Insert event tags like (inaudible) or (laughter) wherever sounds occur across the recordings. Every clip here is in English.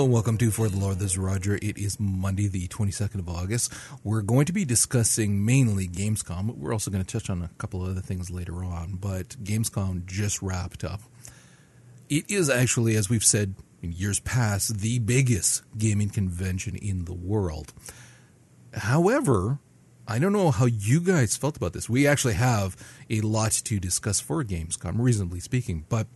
Hello and welcome to For the Lore. This is Roger. It is Monday, the 22nd of August. We're going to be discussing mainly Gamescom. But we're also going to touch on a couple of other things later on, but Gamescom just wrapped up. It is actually, as we've said in years past, the biggest gaming convention in the world. However, I don't know how you guys felt about this. We actually have a lot to discuss for Gamescom, reasonably speaking, but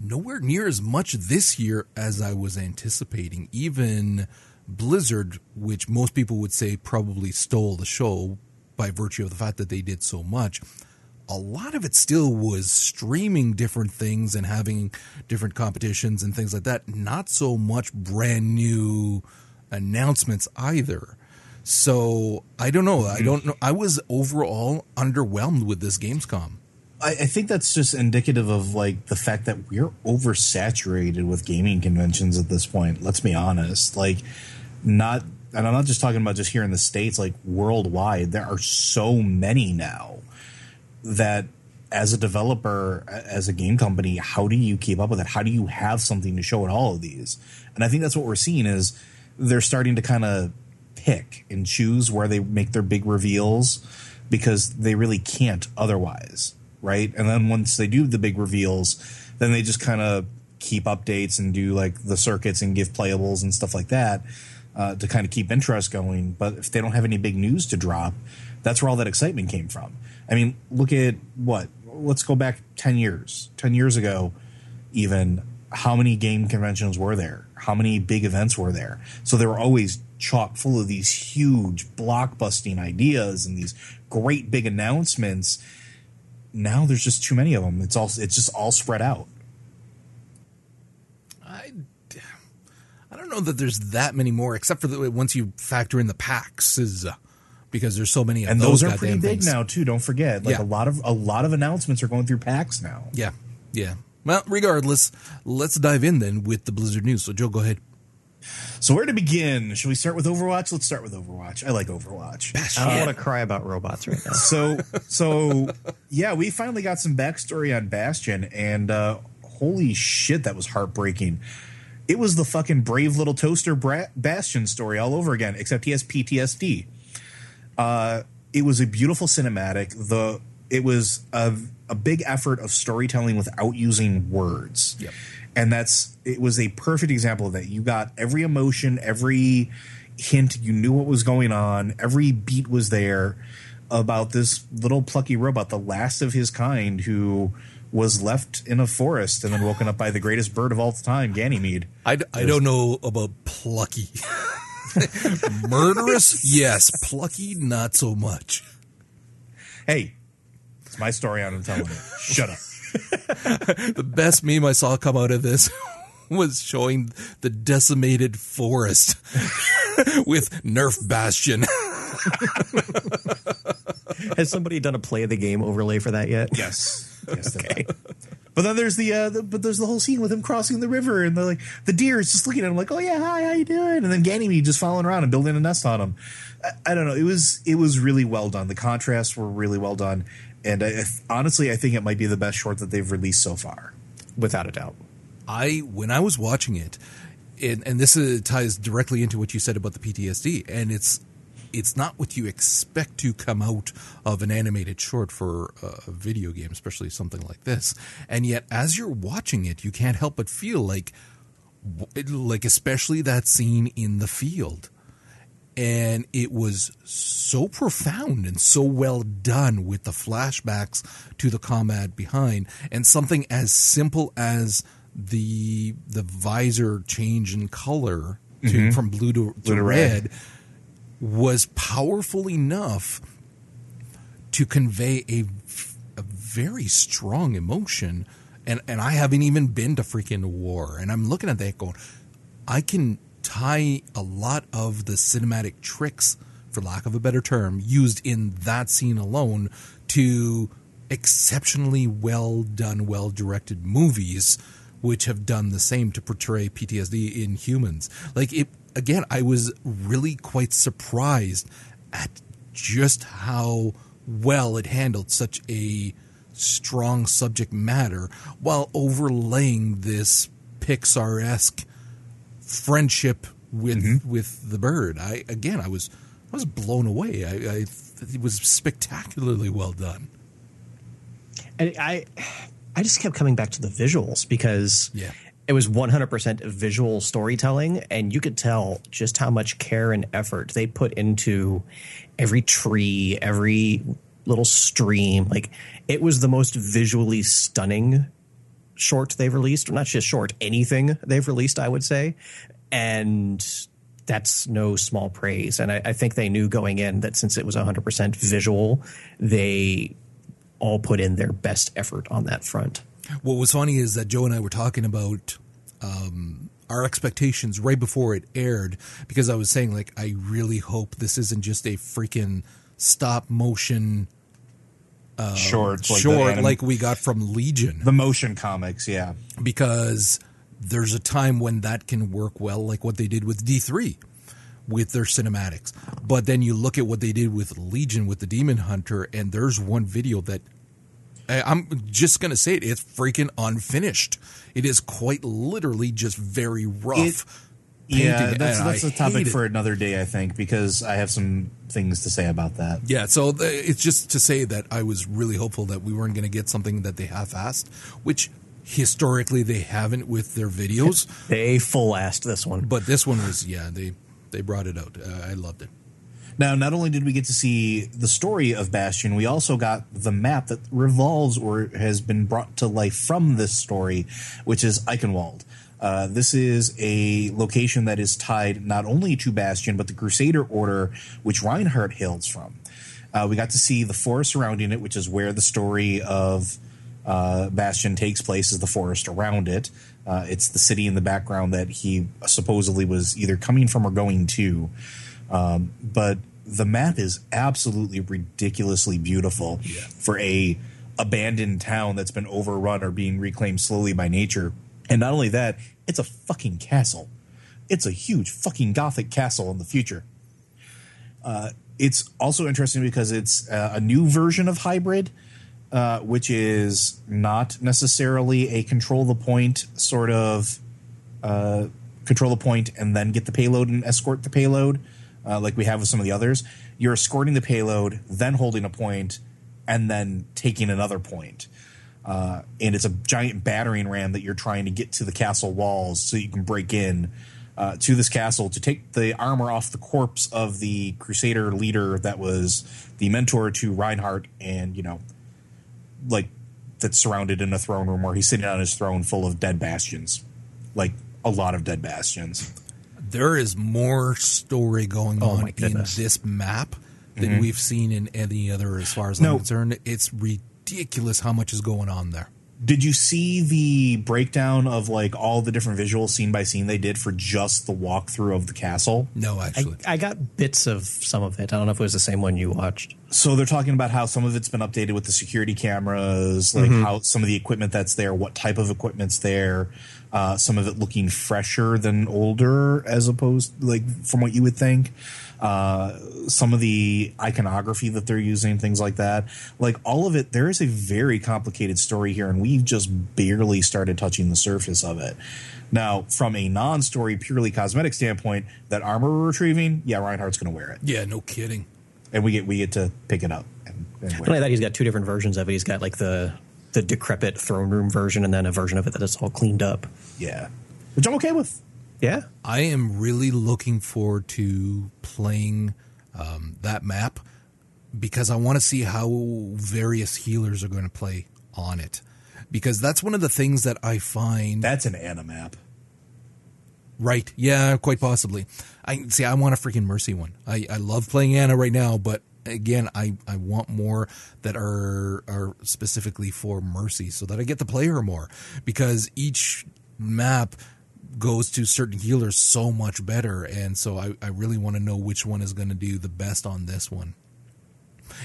nowhere near as much this year as I was anticipating. Even Blizzard, which most people would say probably stole the show by virtue of the fact that they did so much, a lot of it still was streaming different things and having different competitions and things like that. Not so much brand new announcements either. So I don't know. I don't know. I was overall underwhelmed with this Gamescom. I, I think that's just indicative of like the fact that we're oversaturated with gaming conventions at this point. Let's be honest. Like, not, and I'm not just talking about just here in the states. Like worldwide, there are so many now that as a developer, as a game company, how do you keep up with it? How do you have something to show at all of these? And I think that's what we're seeing is they're starting to kind of pick and choose where they make their big reveals because they really can't otherwise right? And then once they do the big reveals, then they just kind of keep updates and do like the circuits and give playables and stuff like that uh, to kind of keep interest going. But if they don't have any big news to drop, that's where all that excitement came from. I mean, look at what? Let's go back 10 years. 10 years ago, even, how many game conventions were there? How many big events were there? So there were always chock full of these huge blockbusting ideas and these great big announcements now there's just too many of them. It's all it's just all spread out. I I don't know that there's that many more, except for the, once you factor in the PAX, is uh, because there's so many. and those, those are pretty big things. now too. Don't forget, like Yeah. a lot of a lot of announcements are going through PAX now. Yeah, yeah. Well, regardless, let's dive in then with the Blizzard news. So, Joe, go ahead. So where to begin? Should we start with Overwatch? Let's start with Overwatch. I like Overwatch. I don't want to cry about robots right now. So so yeah, we finally got some backstory on Bastion, and uh, holy shit, that was heartbreaking. It was the fucking brave little toaster Bra- Bastion story all over again, except he has PTSD. Uh, it was a beautiful cinematic. The it was a, a big effort of storytelling without using words. Yep. And that's it was a perfect example of that. You got every emotion, every hint, you knew what was going on, every beat was there about this little plucky robot, the last of his kind, who was left in a forest and then woken up by the greatest bird of all time, Ganymede. I, d- I don't know about plucky. (laughs) Murderous, yes. Plucky, not so much. Hey, it's my story I'm telling it. Shut up. (laughs) The best meme I saw come out of this (laughs) was showing the decimated forest (laughs) with Nerf Bastion. Has somebody done a play of the game overlay for that yet? Yes. Yes. okay. But then there's the, uh, the but there's the whole scene with him crossing the river and the like the deer is just looking at him like, oh yeah, hi, how you doing? And then Ganymede just following around and building a nest on him. I, I don't know. It was it was really well done. The contrasts were really well done, and I, honestly, I think it might be the best short that they've released so far. Without a doubt. I when I was watching it, and, and this uh, ties directly into what you said about the PTSD, and it's it's not what you expect to come out of an animated short for a video game, especially something like this. And yet, as you're watching it, you can't help but feel like, like especially that scene in the field and it was so profound and so well done with the flashbacks to the combat behind. And something as simple as the the visor change in color to, mm-hmm. from blue to, to, Blue to red, red. was powerful enough to convey a, a very strong emotion. And and I haven't even been to freaking war. And I'm looking at that going I can tie a lot of the cinematic tricks, for lack of a better term, used in that scene alone to exceptionally well done, well directed movies, which have done the same to portray PTSD in humans. Like it again, I was really quite surprised at just how well it handled such a strong subject matter while overlaying this Pixar esque friendship with mm-hmm. with the bird. I again, I was I was blown away. I, I it was spectacularly well done. And I, I just kept coming back to the visuals because Yeah. it was 100% visual storytelling, and you could tell just how much care and effort they put into every tree, every little stream. Like it was the most visually stunning short they've released, not just short, anything they've released, I would say. And that's no small praise. And I, I think they knew going in that since it was 100% visual, they all put in their best effort on that front. What was funny is that Joe and I were talking about um, our expectations right before it aired because I was saying like I really hope this isn't just a freaking stop motion Um, Shorts, like short anim- like we got from Legion the motion comics. Yeah, because there's a time when that can work well, like what they did with D3 with their cinematics. But then you look at what they did with Legion with the Demon Hunter, and there's one video that I- I'm just going to say it, it's freaking unfinished. It is quite literally just very rough. yeah. Painting, That's and that's I a topic for another day, I think, because I have some things to say about that. Yeah, so the, it's just to say that I was really hopeful that we weren't going to get something that they half-assed, which historically they haven't with their videos. (laughs) They full assed this one. But this one was, yeah, they they brought it out. Uh, I loved it. Now, not only did we get to see the story of Bastion, we also got the map that revolves or has been brought to life from this story, which is Eichenwald. Uh, this is a location that is tied not only to Bastion, but the Crusader Order, which Reinhardt hails from. Uh, we got to see the forest surrounding it, which is where the story of uh, Bastion takes place, is the forest around it. Uh, it's the city in the background that he supposedly was either coming from or going to. Um, but the map is absolutely ridiculously beautiful for a abandoned town that's been overrun or being reclaimed slowly by nature. And not only that, it's a fucking castle. It's a huge fucking gothic castle in the future. Uh, it's also interesting because it's uh, a new version of hybrid, uh, which is not necessarily a control the point sort of uh, control the point and then get the payload and escort the payload, uh, like we have with some of the others. You're escorting the payload, then holding a point, and then taking another point. Uh, and it's a giant battering ram that you're trying to get to the castle walls so you can break in uh, to this castle to take the armor off the corpse of the crusader leader that was the mentor to Reinhardt and, you know, like that's surrounded in a throne room where he's sitting on his throne full of dead bastions. Like a lot of dead bastions. There is more story going Oh, on in this map than we've seen in any other, as far as No. I'm concerned. It's ridiculous how much is going on there. Did you see the breakdown of like all the different visuals scene by scene they did for just the walkthrough of the castle? No, actually. I got bits of some of it. I don't know if it was the same one you watched. So they're talking about how some of it's been updated with the security cameras, like mm-hmm. how some of the equipment that's there, what type of equipment's there, uh, some of it looking fresher than older, as opposed like from what you would think. Uh, some of the iconography that they're using, things like that. Like all of it, there is a very complicated story here, and we've just barely started touching the surface of it. Now, from a non-story, purely cosmetic standpoint, that armor we're retrieving, yeah, Reinhardt's going to wear it, yeah, no kidding. and we get we get to pick it up and, and wear Not it. only that, he's got two different versions of it. He's got like the the decrepit throne room version, and then a version of it that is all cleaned up. Yeah, which I'm okay with. Yeah, I am really looking forward to playing um, that map because I want to see how various healers are going to play on it. Because that's one of the things that I find That's an Ana map. Right. Yeah, quite possibly. I see I want a freaking mercy one. I, I love playing Ana right now, but again, I, I want more that are are specifically for mercy so that I get to play her more. Because each map goes to certain healers so much better, and so I, I really want to know which one is going to do the best on this one.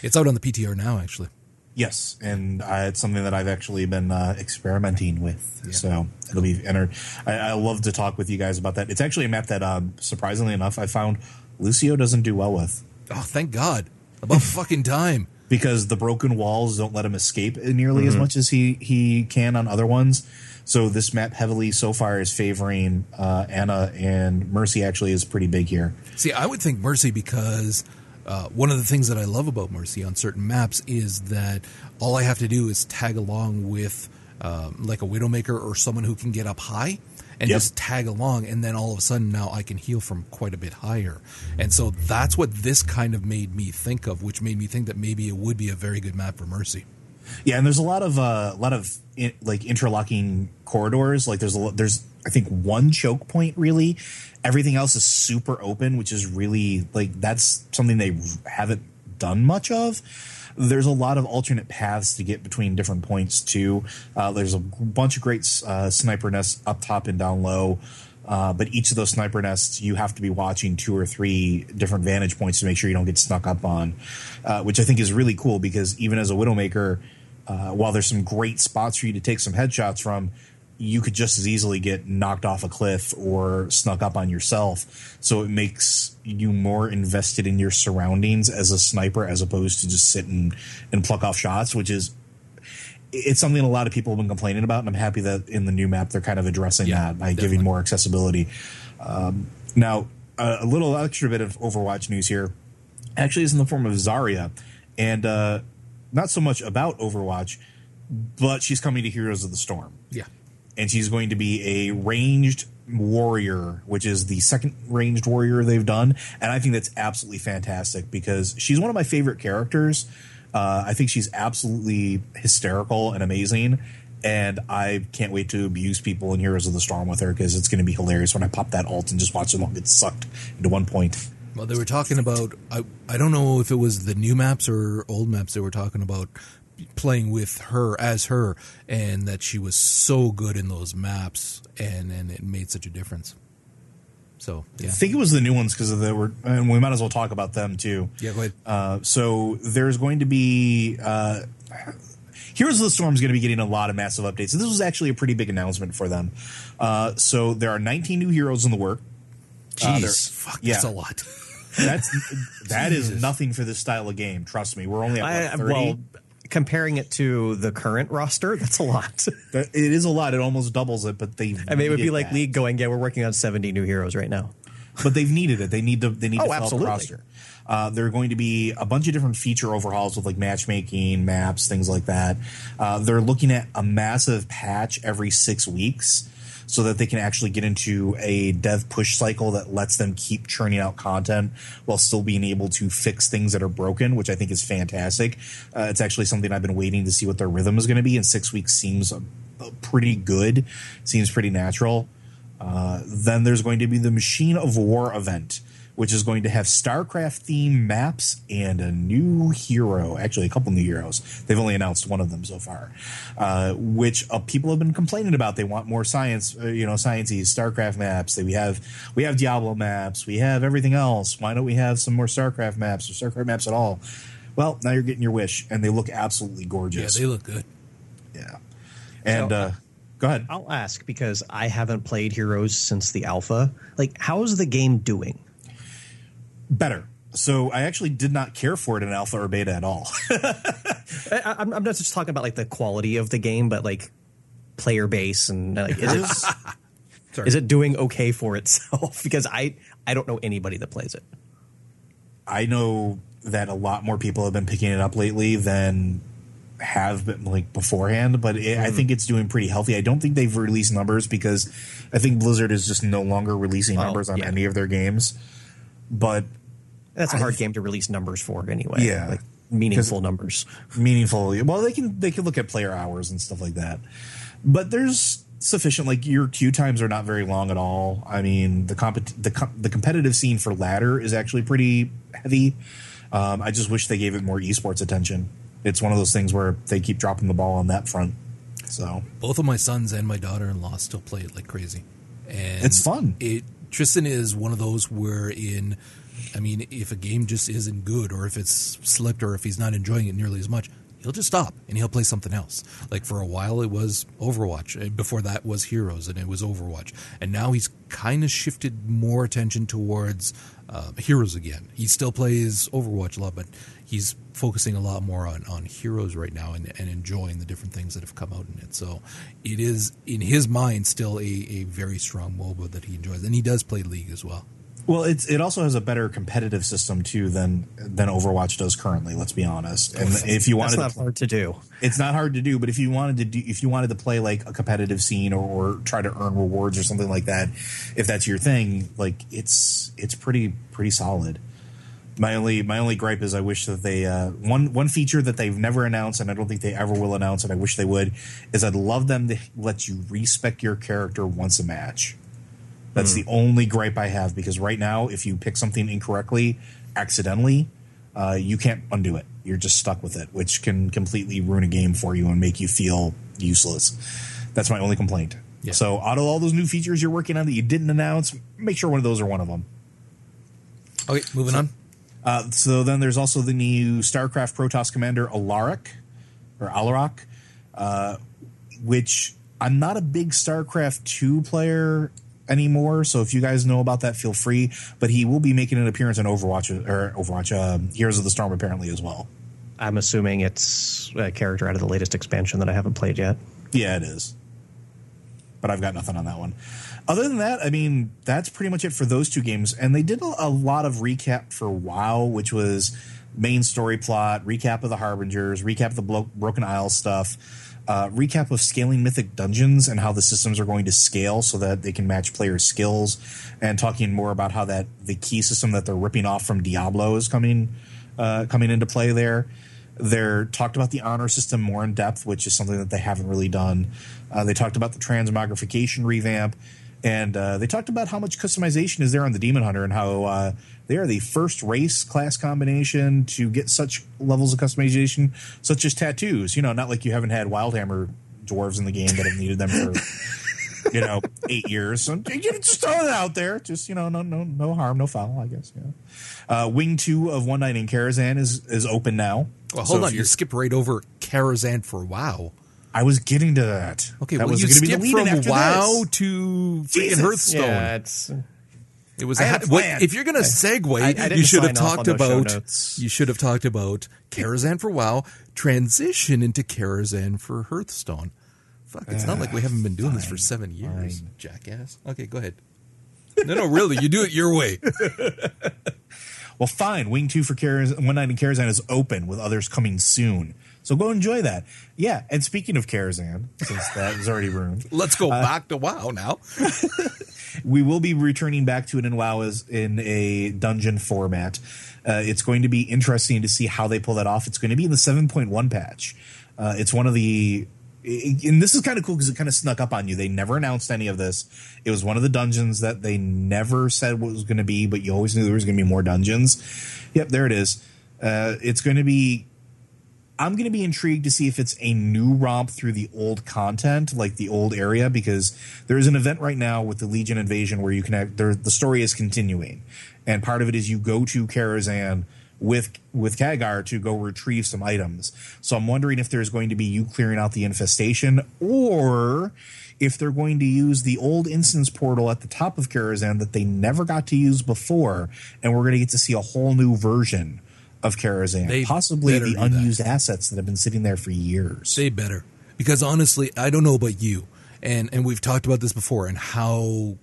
It's out on the PTR now, actually. Yes, and uh, it's something that I've actually been uh, experimenting with. Yeah. So it'll be entered. I, I love to talk with you guys about that. It's actually a map that, um, surprisingly enough, I found Lucio doesn't do well with Oh, thank God! About fucking time. (laughs) because the broken walls don't let him escape nearly as much as he he can on other ones. So this map heavily so far is favoring uh, Ana and Mercy. Actually, is pretty big here. See, I would think Mercy because uh, one of the things that I love about Mercy on certain maps is that all I have to do is tag along with um, like a Widowmaker or someone who can get up high and Yep. just tag along, and then all of a sudden now I can heal from quite a bit higher. And so that's what this kind of made me think of, which made me think that maybe it would be a very good map for Mercy. Yeah, and there's a lot of uh, a lot of in, like interlocking corridors. Like there's a there's I think one choke point really. Everything else is super open, which is really like that's something they haven't done much of. There's a lot of alternate paths to get between different points too. Uh, there's a bunch of great uh, sniper nests up top and down low. Uh, but each of those sniper nests, you have to be watching two or three different vantage points to make sure you don't get snuck up on, uh, which I think is really cool because even as a Widowmaker, uh, while there's some great spots for you to take some headshots from, you could just as easily get knocked off a cliff or snuck up on yourself. So it makes you more invested in your surroundings as a sniper as opposed to just sit and, and pluck off shots, which is it's something a lot of people have been complaining about, and I'm happy that in the new map they're kind of addressing Yeah, that by definitely. giving more accessibility. Um, now, a, a little extra bit of Overwatch news here actually is in the form of Zarya, and uh, not so much about Overwatch, but she's coming to Heroes of the Storm Yeah. And she's going to be a ranged warrior, which is the second ranged warrior they've done. And I think that's absolutely fantastic because she's one of my favorite characters. Uh, I think she's absolutely hysterical and amazing. And I can't wait to abuse people in Heroes of the Storm with her because it's going to be hilarious when I pop that alt and just watch them all get sucked into one point. Well, they were talking about. I I don't know if it was the new maps or old maps. They were talking about playing with her as her, and that she was so good in those maps, and and it made such a difference. So yeah, I think it was the new ones because they were, and we might as well talk about them too. yeah. Go ahead. Uh, so there's going to be uh, Heroes of the Storm is going to be getting a lot of massive updates. And this was actually a pretty big announcement for them. Uh, so there are 19 new heroes in the work. Uh, Jeez, fuck, yeah. that's a lot. That's that is (laughs) nothing for this style of game. Trust me, we're only at I, what, 30. well, comparing it to the current roster, that's a lot. (laughs) It is a lot. It almost doubles it, but they. I mean, it would be like League going, yeah, we're working on 70 new heroes right now. but they've needed it. They need to. They need Oh, to the absolutely. roster. Uh, there are going to be a bunch of different feature overhauls with like matchmaking, maps, things like that. Uh, they're looking at a massive patch every six weeks so that they can actually get into a dev push cycle that lets them keep churning out content while still being able to fix things that are broken, which I think is fantastic. Uh, it's actually something I've been waiting to see what their rhythm is going to be, and six weeks seems uh, pretty good, seems pretty natural. Uh, then there's going to be the Machine of War event, which is going to have StarCraft theme maps and a new hero. Actually, a couple new heroes. They've only announced one of them so far, uh, which uh, people have been complaining about. They want more science, uh, you know, sciencey StarCraft maps. They, we have we have Diablo maps. We have everything else. Why don't we have some more StarCraft maps or StarCraft maps at all? Well, now you're getting your wish, and they look absolutely gorgeous. Yeah, they look good. Yeah. And So- uh, go ahead. I'll ask because I haven't played Heroes since the alpha. Like, how's the game doing? Better. So I actually did not care for it in alpha or beta at all. (laughs) I, I'm, I'm not just talking about like the quality of the game, but like player base and like, is it (laughs) is it doing okay for itself? (laughs) because I I don't know anybody that plays it. I know that a lot more people have been picking it up lately than have been like beforehand, but it, I hmm. think it's doing pretty healthy. I don't think they've released numbers because I think Blizzard is just no longer releasing numbers on yeah. any of their games. But That's a hard game to release numbers for anyway. Yeah. like meaningful numbers. meaningful, well, they can they can look at player hours and stuff like that. But there's sufficient like your queue times are not very long at all. I mean, the compet- the com- the competitive scene for ladder is actually pretty heavy. Um, I just wish they gave it more esports attention. It's one of those things where they keep dropping the ball on that front. So Both of my sons and my daughter-in-law still play it like crazy. and It's fun. It Tristan is one of those where in, I mean, if a game just isn't good, or if it's slipped, or if he's not enjoying it nearly as much, he'll just stop and he'll play something else. Like for a while, it was Overwatch. Before that was Heroes, and it was Overwatch. And now he's kind of shifted more attention towards uh, Heroes again. He still plays Overwatch a lot, but he's focusing a lot more on, on Heroes right now and, and enjoying the different things that have come out in it. So it is, in his mind, still a, a very strong MOBA that he enjoys. And he does play League as well. Well, it's it also has a better competitive system too than than Overwatch does currently. Let's be honest. And if you That's wanted, not to, hard to do. it's not hard to do. But if you wanted to do, if you wanted to play like a competitive scene or, or try to earn rewards or something like that, if that's your thing, like it's it's pretty pretty solid. My only my only gripe is I wish that they uh, one one feature that they've never announced and I don't think they ever will announce and I wish they would is I'd love them to let you respec your character once a match. That's the only gripe I have because right now, if you pick something incorrectly, accidentally, uh, you can't undo it. You're just stuck with it, which can completely ruin a game for you and make you feel useless. That's my only complaint. Yeah. So, out of all those new features you're working on that you didn't announce, make sure one of those are one of them. Okay, moving on. Uh, so then there's also the new StarCraft Protoss commander Alaric or Alarak, uh, which I'm not a big StarCraft 2 player anymore. So if you guys know about that, feel free. But he will be making an appearance in Overwatch or Overwatch um, Heroes of the Storm apparently as well. I'm assuming it's a character out of the latest expansion that I haven't played yet. Yeah, it is. But I've got nothing on that one. Other than that, I mean, that's pretty much it for those two games. And they did a, lot of recap for WoW, which was main story plot, recap of the Harbingers, recap of the Blo- Broken Isle stuff, uh, recap of scaling Mythic Dungeons and how the systems are going to scale so that they can match players' skills, and talking more about how that the key system that they're ripping off from Diablo is coming uh, coming into play there. They're talked about the honor system more in depth, which is something that they haven't really done. Uh, they talked about the transmogrification revamp, and uh, they talked about how much customization is there on the Demon Hunter and how uh, they are the first race class combination to get such levels of customization, such as tattoos. You know, not like you haven't had Wildhammer dwarves in the game that have needed them for (laughs) you know eight years. So you just throw it out there. Just you know, no no no harm, no foul. I guess. Yeah. Uh, Wing two of One Night in Karazhan is is open now. Well, hold if on. You skip right over Karazhan for WoW. I was getting to that. Okay, that well, was you gonna be the skipped lead-in from after WoW this. to freaking Hearthstone. Yeah, it's It was I a had ha- a what- if you're going to segue, I- I you should have talked on those show about you should have talked about Karazhan for WoW, transition into Karazhan for Hearthstone. Fuck, it's not like we ah, haven't been doing this for seven years, fine. jackass. Okay, go ahead. No, no, really, you do it your way. (laughs) Well, fine. Wing two for Karaz- One Night in Karazhan is open with others coming soon. So go enjoy that. Yeah. And speaking of Karazhan, since that was already ruined, (laughs) Let's go back to WoW now. (laughs) we will be returning back to it in WoW as in a dungeon format. Uh, it's going to be interesting to see how they pull that off. It's going to be in the 7.1 patch. Uh, it's one of the, and this is kind of cool because it kind of snuck up on you. They never announced any of this. It was one of the dungeons that they never said what it was going to be, but you always knew there was going to be more dungeons. Yep, there it is. Uh, it's going to be I'm going to be intrigued to see if it's a new romp through the old content, like the old area, because there is an event right now with the Legion invasion where you can there, the story is continuing, and part of it is you go to Karazhan with with Khadgar to go retrieve some items. So I'm wondering if there's going to be you clearing out the infestation, or if they're going to use the old instance portal at the top of Karazhan that they never got to use before, and we're going to get to see a whole new version of Karazhan, They possibly the do that. unused assets that have been sitting there for years. They better. Because honestly, I don't know about you. And and we've talked about this before and how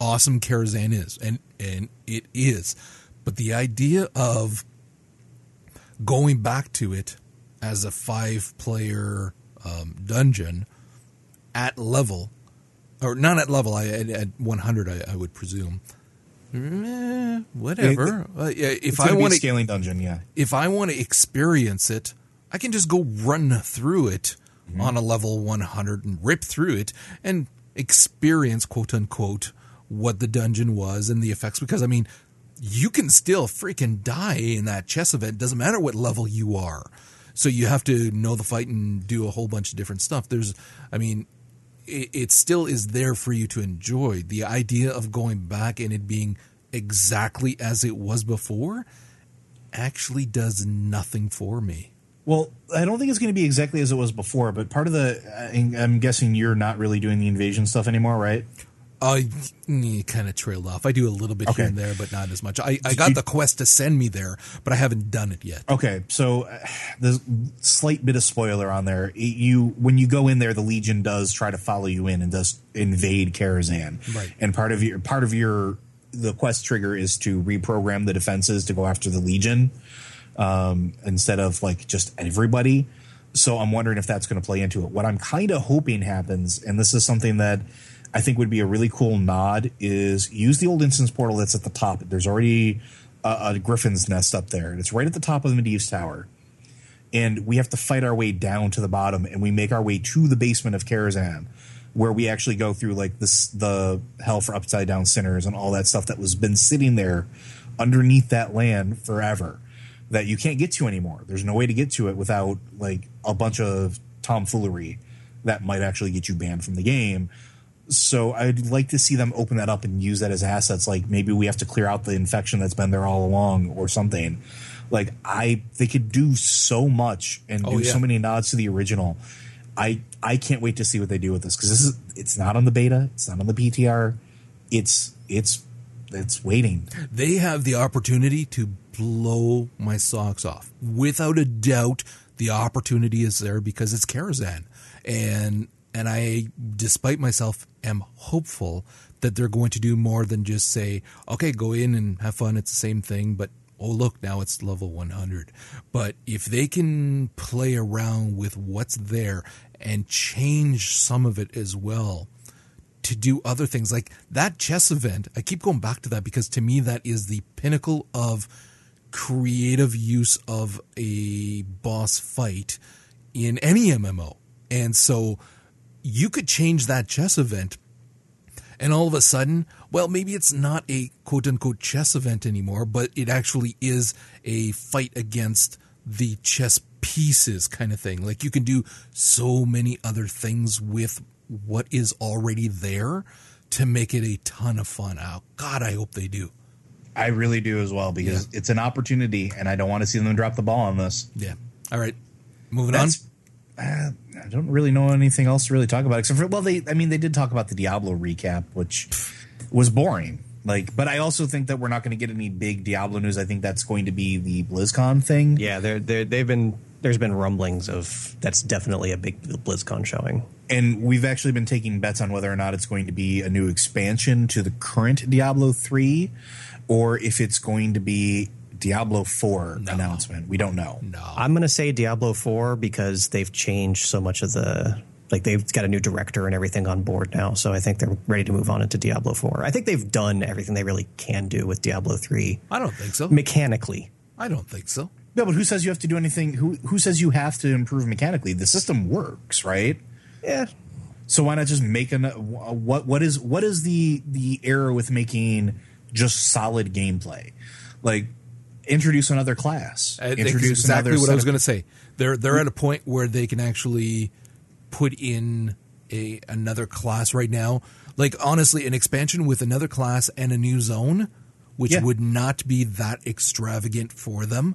awesome Karazhan is. And and it is. But the idea of going back to it as a five player um, dungeon at level or not at level I, at, at 100 I, I would presume Eh, whatever Uh, yeah, if i want scaling dungeon, yeah. if I want to experience it, I can just go run through it on a level 100 and rip through it and experience, quote unquote, what the dungeon was and the effects. Because, I mean, you can still freaking die in that chess event. Doesn't matter what level you are. So you have to know the fight and do a whole bunch of different stuff. There's, I mean, it, it still is there for you to enjoy. The idea of going back and it being exactly as it was before actually does nothing for me. Well, I don't think it's going to be exactly as it was before, but part of the uh, I'm guessing you're not really doing the invasion stuff anymore, right? I kind of trailed off. I do a little bit Okay. here and there, but not as much. I, I got the quest to send me there, but I haven't done it yet. Okay, so uh, the slight bit of spoiler on there. It- You when you go in there, the Legion does try to follow you in and does invade Karazhan. Right. And part of your part of your the quest trigger is to reprogram the defenses to go after the Legion um, instead of like just everybody. So I'm wondering if that's going to play into it. What I'm kind of hoping happens, and this is something that I think would be a really cool nod, is use the old instance portal that's at the top. There's already a, a Griffin's nest up there, and it's right at the top of the Medivh's Tower. And we have to fight our way down to the bottom, and we make our way to the basement of Karazhan, where we actually go through like this the hell for upside down sinners and all that stuff that was been sitting there underneath that land forever that you can't get to anymore. There's no way to get to it without like a bunch of tomfoolery that might actually get you banned from the game. So I'd like to see them open that up and use that as assets. Like maybe we have to clear out the infection that's been there all along or something. Like I, they could do so much and Oh, do yeah. so many nods to the original. I I can't wait to see what they do with this because this is it's not on the beta, it's not on the PTR, it's it's it's waiting. They have the opportunity to blow my socks off. Without a doubt, the opportunity is there because it's Karazhan. And and I, despite myself, am hopeful that they're going to do more than just say, okay, go in and have fun. It's the same thing, but oh, look, now it's level 100. But if they can play around with what's there and change some of it as well, to do other things like that chess event. I keep going back to that because to me that is the pinnacle of creative use of a boss fight in any MMO. And so you could change that chess event and all of a sudden, well, maybe it's not a quote unquote chess event anymore, but it actually is a fight against the chess pieces kind of thing. Like you can do so many other things with what is already there to make it a ton of fun. Oh, God, I hope they do. I really do as well because it's an opportunity, and I don't want to see them drop the ball on this. Yeah. All right. Moving That's, uh, I don't really know anything else to really talk about except for well, they I mean they did talk about the Diablo recap, which was boring. Like, but I also think that we're not going to get any big Diablo news. I think that's going to be the BlizzCon thing. Yeah, they're, they're, they've been there's been rumblings of that's definitely a big BlizzCon showing. and we've actually been taking bets on whether or not it's going to be a new expansion to the current Diablo 3 or if it's going to be Diablo 4 announcement. We don't know. No. I'm going to say Diablo 4 because they've changed so much of the like they've got a new director and everything on board now, so I think they're ready to move on into Diablo 4. I think they've done everything they really can do with Diablo 3 I don't think so. mechanically. I don't think so. No, but who says you have to do anything? Who who says you have to improve mechanically? The system works, right? Yeah, So why not just make an what what is what is the the error with making just solid gameplay? Like introduce another class. I introduce exactly what I was going to say. They're they're at a point where they can actually put in a another class right now. Like honestly, an expansion with another class and a new zone, which Yeah. would not be that extravagant for them,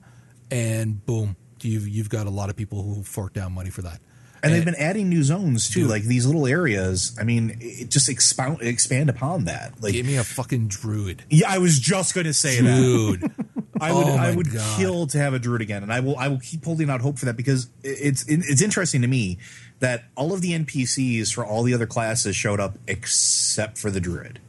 and boom, you've you've got a lot of people who fork down money for that. And they've been adding new zones too, Dude. like these little areas. I mean, it just expound expand upon that. Like, Give me a fucking druid, yeah, I was just going to say that. (laughs) I would, Oh I would God. kill to have a druid again, and I will, I will keep holding out hope for that because it's, it's interesting to me that all of the NPCs for all the other classes showed up except for the druid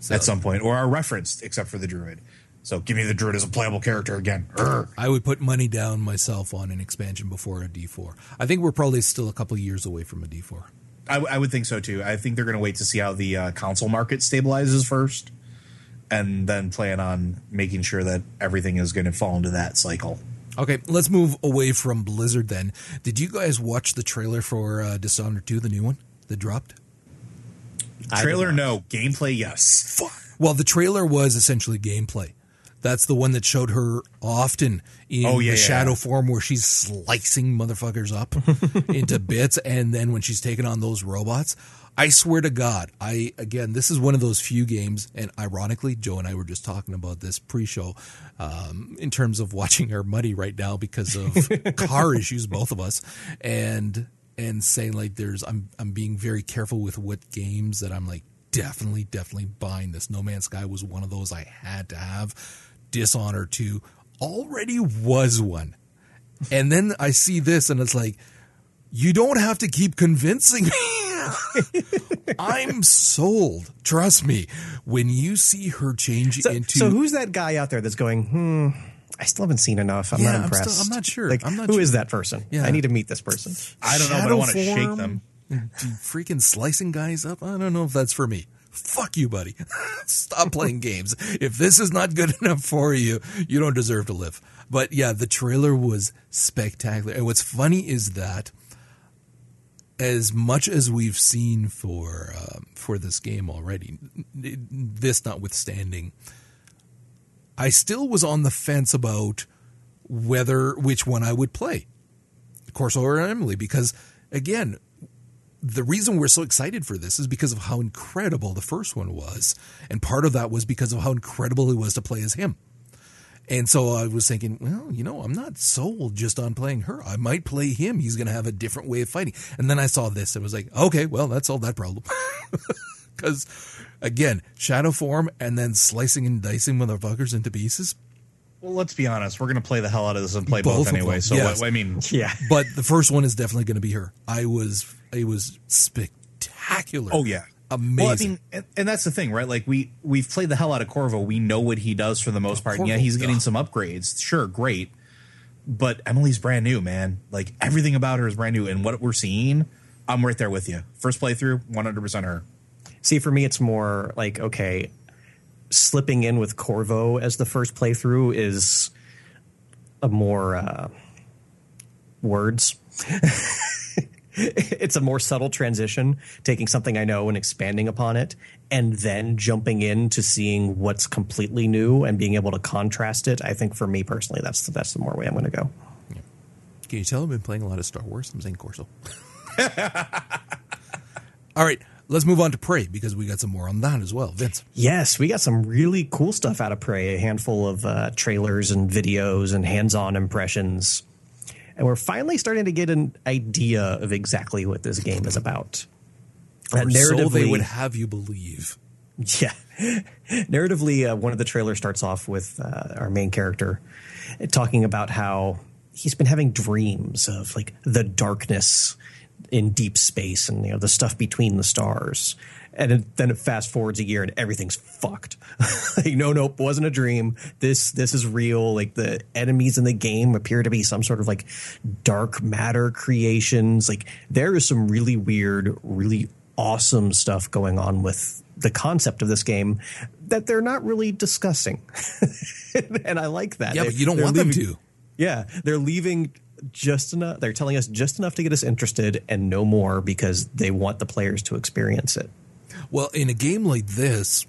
So at some point, or are referenced except for the druid. So give me the druid as a playable character again. Urgh. I would put money down myself on an expansion before a D four. I think we're probably still a couple years away from a D four. I, I would think so too. I think they're going to wait to see how the uh, console market stabilizes first, and then plan on making sure that everything is going to fall into that cycle. Okay, let's move away from Blizzard then. Did you guys watch the trailer for uh, Dishonored 2, the new one that dropped? I Trailer, no. Gameplay, yes. Well, the trailer was essentially gameplay. That's the one that showed her often in Oh, yeah, the shadow yeah. form where she's slicing motherfuckers up (laughs) into bits. And then when she's taking on those robots, I swear to God, I, again, this is one of those few games. And ironically, Joe and I were just talking about this pre show um, in terms of watching our money right now because of (laughs) car issues, both of us. And, and saying like there's I'm I'm being very careful with what games that I'm like definitely definitely buying this. No Man's Sky was one of those I had to have. Dishonor 2 already was one. And then I see this and it's like you don't have to keep convincing me. (laughs) I'm sold. Trust me. When you see her change So, into so who's that guy out there that's going, hmm, I still haven't seen enough. I'm Yeah, not I'm still- impressed. I'm not sure. Like, I'm not who sure. is that person? Yeah. I need to meet this person. I don't know, but I want to shake them. Freaking slicing guys up. I don't know if that's for me. Fuck you, buddy. (laughs) Stop playing games. If this is not good (laughs) enough for you, you don't deserve to live. But yeah, the trailer was spectacular. And what's funny is that as much as we've seen for um, for this game already, this notwithstanding, I still was on the fence about whether which one I would play. Corso or Emily because again the reason we're so excited for this is because of how incredible the first one was and part of that was because of how incredible it was to play as him and so I was thinking, well, you know, I'm not sold just on playing her. I might play him. He's going to have a different way of fighting. And then I saw this and was like, okay, well, that solved that problem. (laughs) Because, again, shadow form and then slicing and dicing motherfuckers into pieces. Well, let's be honest. We're going to play the hell out of this and play Both both, anyway. them, So yes. what, I mean, Yeah. But the first one is definitely going to be her. I was, it was spectacular. oh yeah, Amazing. Well, I mean, and, and that's the thing, right? Like we we've played the hell out of Corvo. We know what he does for the most part. And yeah, he's getting ugh. some upgrades. Sure, great. But Emily's brand new, man. Like everything about her is brand new, and what we're seeing, I'm right there with you. First playthrough, 100 percent her. See, for me, it's more like, okay, slipping in with Corvo as the first playthrough is a more uh, words. (laughs) (laughs) it's a more subtle transition, taking something I know and expanding upon it, and then jumping into seeing what's completely new and being able to contrast it. I think for me personally, that's the, that's the more way I'm going to go. Can you tell I've been playing a lot of Star Wars? I'm saying Corso. (laughs) All right, let's move on to Prey because we got some more on that as well. Vince. Yes, we got some really cool stuff out of Prey. A handful of uh, trailers and videos and hands-on impressions, and we're finally starting to get an idea of exactly what this game is about. Uh, Or so they narratively- would have you believe. yeah. (laughs) Narratively, uh, one of the trailers starts off with uh, our main character talking about how he's been having dreams of like the darkness in deep space and you know the stuff between the stars. And it, then it fast forwards a year and everything's fucked. (laughs) like no, nope, wasn't a dream. This this is real. Like the enemies in the game appear to be some sort of like dark matter creations. Like there is some really weird, really awesome stuff going on with the concept of this game that they're not really discussing. (laughs) and I like that. Yeah, They- but you don't want them to. Yeah, they're leaving just enough. They're telling us just enough to get us interested and no more because they want the players to experience it. Well, in a game like this,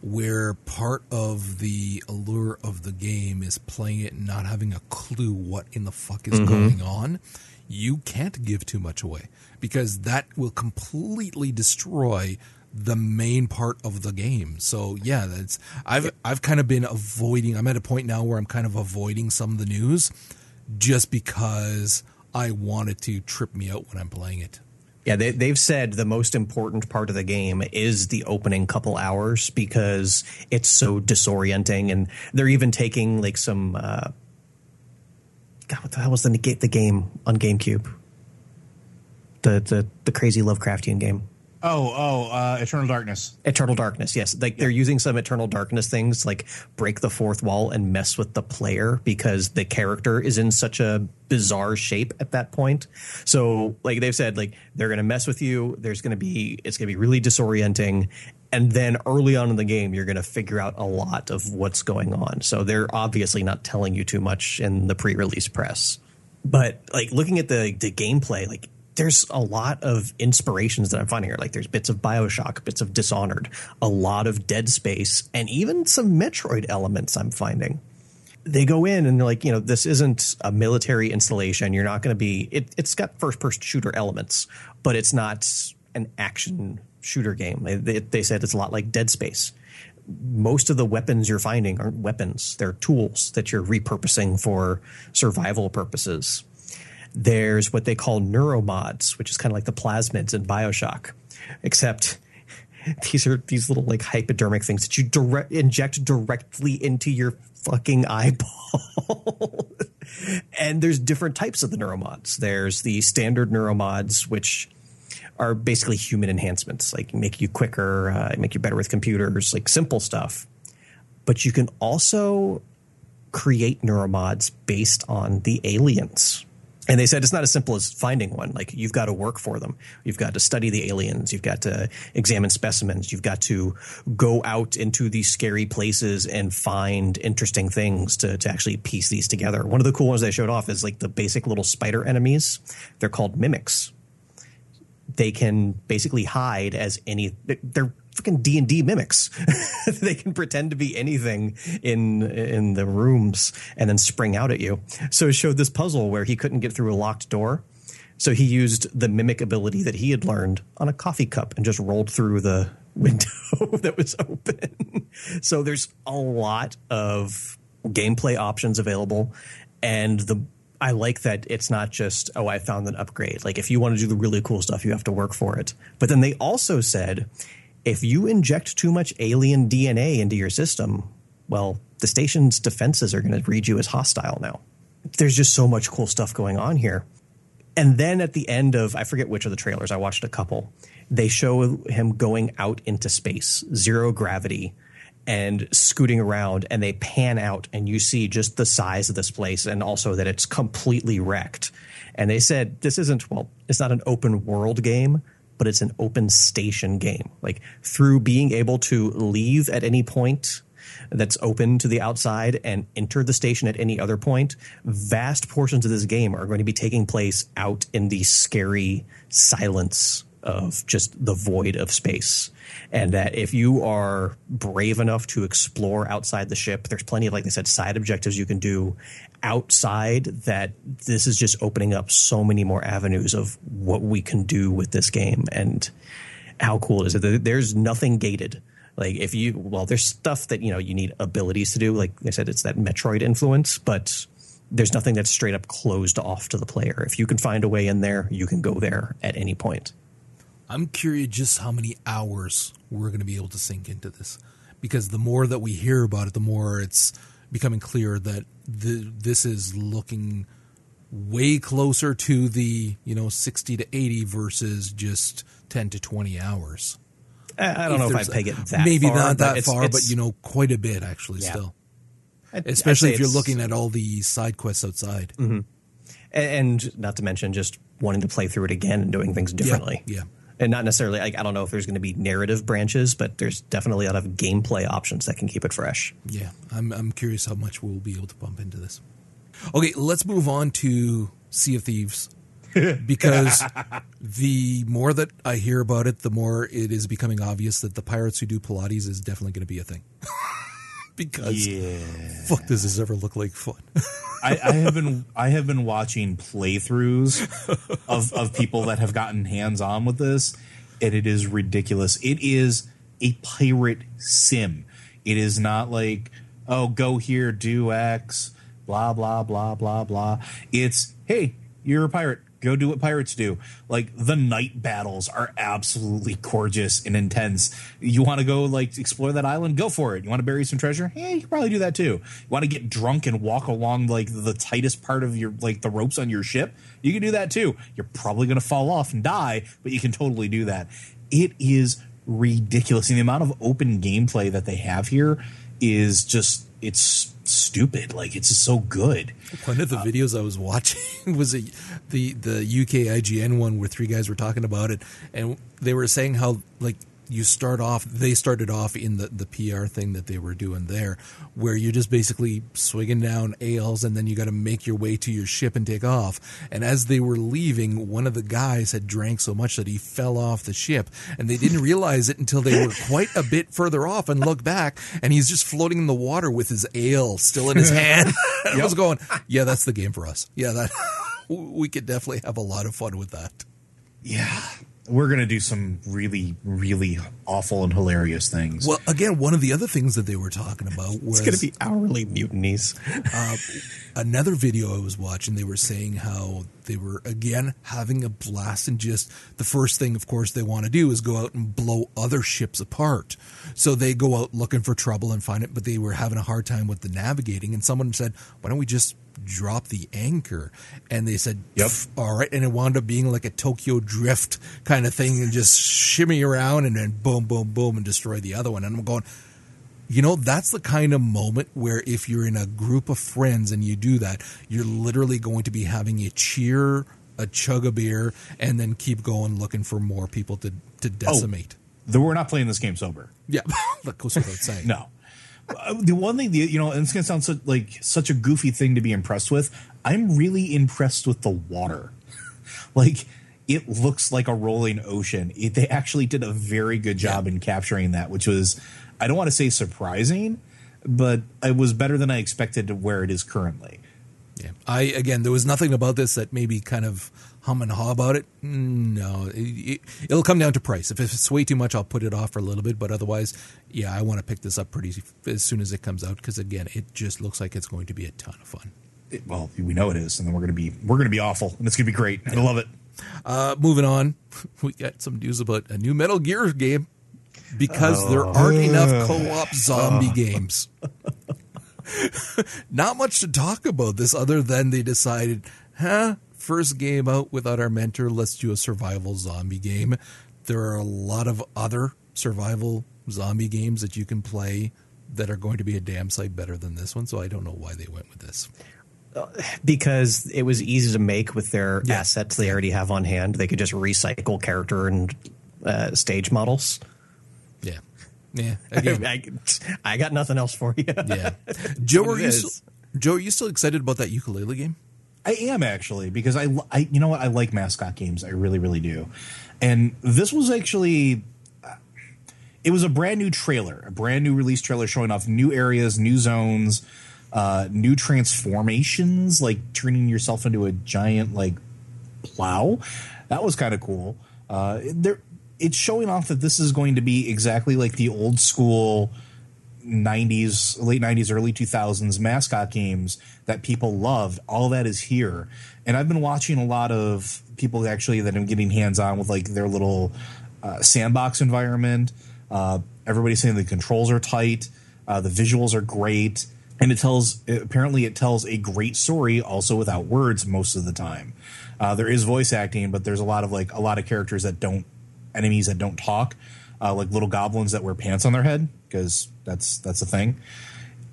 where part of the allure of the game is playing it and not having a clue what in the fuck is mm-hmm. going on, you can't give too much away because that will completely destroy the main part of the game. So yeah, that's I've I've kind of been avoiding I'm at a point now where I'm kind of avoiding some of the news just because I want it to trip me out when I'm playing it. Yeah, they, they've said the most important part of the game is the opening couple hours because it's so disorienting, and they're even taking like some. Uh, God, what the hell was the the game on GameCube? The the the crazy Lovecraftian game. Oh, oh, uh, Eternal Darkness. Eternal Darkness, yes. Like they're using some Eternal Darkness things, like break the fourth wall and mess with the player because the character is in such a bizarre shape at that point. So, like they've said, like they're going to mess with you. There's going to be it's going to be really disorienting, and then early on in the game, you're going to figure out a lot of what's going on. So they're obviously not telling you too much in the pre-release press, but like looking at the the gameplay, like there's a lot of inspirations that I'm finding here. Like there's bits of Bioshock, bits of Dishonored, a lot of Dead Space, and even some Metroid elements I'm finding. They go in and they're like, you know, this isn't a military installation. You're not going to be. It, it's got first person shooter elements, but it's not an action shooter game. They, they said it's a lot like Dead Space most of the weapons you're finding aren't weapons. They're tools that you're repurposing for survival purposes. There's what they call neuromods, which is kind of like the plasmids in Bioshock, except (laughs) these are these little like hypodermic things that you direct, inject directly into your fucking eyeball. (laughs) and there's different types of the neuromods. There's the standard neuromods, which are basically human enhancements, like make you quicker, uh, make you better with computers, like simple stuff. But you can also create neuromods based on the aliens. And they said it's not as simple as finding one. Like you've got to work for them. You've got to study the aliens. You've got to examine specimens. You've got to go out into these scary places and find interesting things to, to actually piece these together. One of the cool ones they showed off is like the basic little spider enemies. They're called mimics they can basically hide as any they're freaking D&D mimics. (laughs) they can pretend to be anything in in the rooms and then spring out at you. So it showed this puzzle where he couldn't get through a locked door. So he used the mimic ability that he had learned on a coffee cup and just rolled through the (laughs) window that was open. so there's a lot of gameplay options available and the I like that it's not just, oh, I found an upgrade. Like, if you want to do the really cool stuff, you have to work for it. But then they also said, if you inject too much alien DNA into your system, well, the station's defenses are going to read you as hostile now. There's just so much cool stuff going on here. And then at the end of, I forget which of the trailers, I watched a couple, they show him going out into space, zero gravity and scooting around and they pan out and you see just the size of this place and also that it's completely wrecked. And they said this isn't well, it's not an open world game, but it's an open station game. Like through being able to leave at any point that's open to the outside and enter the station at any other point, vast portions of this game are going to be taking place out in the scary silence of just the void of space. And that if you are brave enough to explore outside the ship, there's plenty of, like they said, side objectives you can do outside that this is just opening up so many more avenues of what we can do with this game. And how cool is it? There's nothing gated. Like if you, well, there's stuff that, you know, you need abilities to do. Like I said, it's that Metroid influence, but there's nothing that's straight up closed off to the player. If you can find a way in there, you can go there at any point. I'm curious just how many hours we're going to be able to sink into this, because the more that we hear about it, the more it's becoming clear that the, this is looking way closer to the you know 60 to 80 versus just 10 to 20 hours. I, don't if know if I'd peg it that maybe far, not that far, but you know quite a bit actually yeah. still. I'd, Especially I'd if you're looking at all the side quests outside. Mm-hmm. And, and, not to mention just wanting to play through it again and doing things differently. Yeah. yeah and not necessarily like I don't know if there's going to be narrative branches, but there's definitely a lot of gameplay options that can keep it fresh. Yeah, I'm I'm curious how much we'll be able to bump into this. Okay, let's move on to Sea of Thieves. (laughs) because the more that I hear about it, the more it is becoming obvious that the pirates who do Pilates is definitely going to be a thing. (laughs) because yeah. fuck, does this ever look like fun? (laughs) I, I, have been I have been watching playthroughs of of people that have gotten hands on with this, and it is ridiculous. It is a pirate sim. It is not like oh go here do X blah blah blah blah blah. It's hey you're a pirate Go do what pirates do. Like the night battles are absolutely gorgeous and intense. You want to go like explore that island? Go for it. You want to bury some treasure? Yeah, you can probably do that too. You want to get drunk and walk along like the tightest part of your like the ropes on your ship? You can do that too. You're probably going to fall off and die, but you can totally do that. It is ridiculous. And the amount of open gameplay that they have here is just it's stupid. Like it's so good. One of the uh, videos I was watching (laughs) was a, the the UK IGN one where three guys were talking about it, and they were saying how like you start off they started off in the, the PR thing that they were doing there where you're just basically swigging down ales and then you got to make your way to your ship and take off. And as they were leaving one of the guys had drank so much that he fell off the ship. And they didn't realize it until they were quite a bit further off and looked back and he's just floating in the water with his ale still in his (laughs) hand. I was going yeah that's the game for us. Yeah that (laughs) we could definitely have a lot of fun with that. Yeah. We're going to do some really, really awful and hilarious things. Well, again, one of the other things that they were talking about (laughs) was It's going to be hourly mutinies. Uh, another video I was watching. They were saying how they were again having a blast, and just the first thing, of course, they want to do is go out and blow other ships apart. So they go out looking for trouble and find it, but they were having a hard time with the navigating. And someone said, "Why don't we just?" Drop the anchor and they said Yep. All right and it wound up being like a tokyo drift kind of thing and just shimmy around and then boom boom boom and destroy the other one and i'm going you know, that's the kind of moment where if you're in a group of friends and you do that, you're literally going to be having a cheer, a chug a beer, and then keep going looking for more people to, to oh, decimate. Though we're not playing this game sober. Yeah, (laughs) that goes without saying. No. Uh, The one thing, the, you know, and it's going to sound so, like such a goofy thing to be impressed with. I'm really impressed with the water. (laughs) like, it looks like a rolling ocean. It, they actually did a very good job in capturing that, which was, I don't want to say surprising, but it was better than I expected to where it is currently. Yeah. I again, there was nothing about this that maybe kind of hum and haw about it. No, it, it, will come down to price. If it's way too much, I'll put it off for a little bit. But otherwise, yeah, I want to pick this up pretty as soon as it comes out because again, it just looks like it's going to be a ton of fun. It- well, we know it is, and then we're going to be we're going to be awful, and it's going to be great. I love it. Uh, moving on, (laughs) we got some news about a new Metal Gear game because there aren't enough co-op zombie (laughs) games. (laughs) Not much to talk about this other than they decided, huh, first game out without our mentor, let's do a survival zombie game. There are a lot of other survival zombie games that you can play that are going to be a damn sight better than this one, so I don't know why they went with this. because it was easy to make with their Yeah. assets they already have on hand. They could just recycle character and uh, stage models. Yeah. Yeah. (laughs) I, I got nothing else for you. Yeah, Joe, (laughs) are you still, Joe? Are you still excited about that Yooka-Laylee game? I am actually because I, I you know what I like mascot games I really really do, and this was actually uh, it was a brand new trailer, a brand new release trailer showing off new areas, new zones, uh, new transformations, like turning yourself into a giant like plow. That was kind of cool. Uh, there, it's showing off that this is going to be exactly like the old school 90s, late 90s, early 2000s mascot games that people loved. All that is here. And I've been watching a lot of people actually that I'm getting hands on with like their little uh, sandbox environment. Uh, everybody's saying the controls are tight, uh, the visuals are great. And it tells, apparently, it tells a great story also without words most of the time. Uh, there is voice acting, but there's a lot of like a lot of characters that don't, enemies that don't talk, uh, like little goblins that wear pants on their head because that's that's a thing.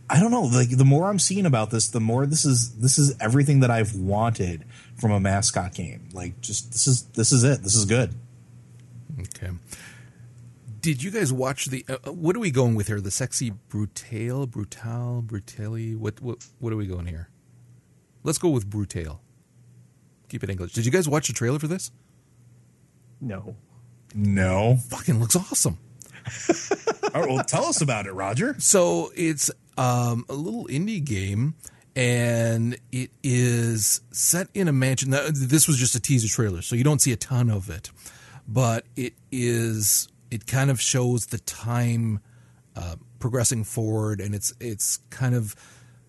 I don't know. Like the more I'm seeing about this, the more this is this is everything that I've wanted from a mascot game. Like just this is this is it. This is good. Okay. Did you guys watch the? Uh, what are we going with here? The sexy brutale, brutal, brutale. What what what are we going here? Let's go with brutale. Keep it English. Did you guys watch the trailer for this? No. No. Fucking looks awesome. (laughs) All right, well, tell us about it, Roger. So it's um, a little indie game, and it is set in a mansion. Now, this was just a teaser trailer, so you don't see a ton of it, but it is. It kind of shows the time uh, progressing forward, and it's it's kind of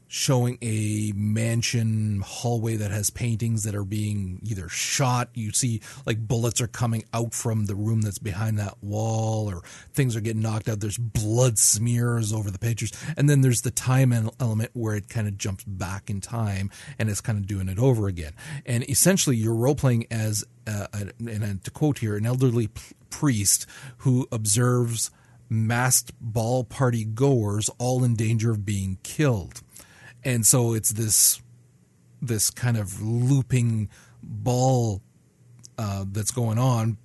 showing a mansion hallway that has paintings that are being either shot. You see, like bullets are coming out from the room that's behind that wall, or things are getting knocked out. There's blood smears over the pictures, and then there's the time element where it kind of jumps back in time and it's kind of doing it over again. And essentially, you're role playing as, uh, an- and to quote here, an elderly priest who observes masked ball party goers all in danger of being killed and so it's this this kind of looping ball uh, that's going on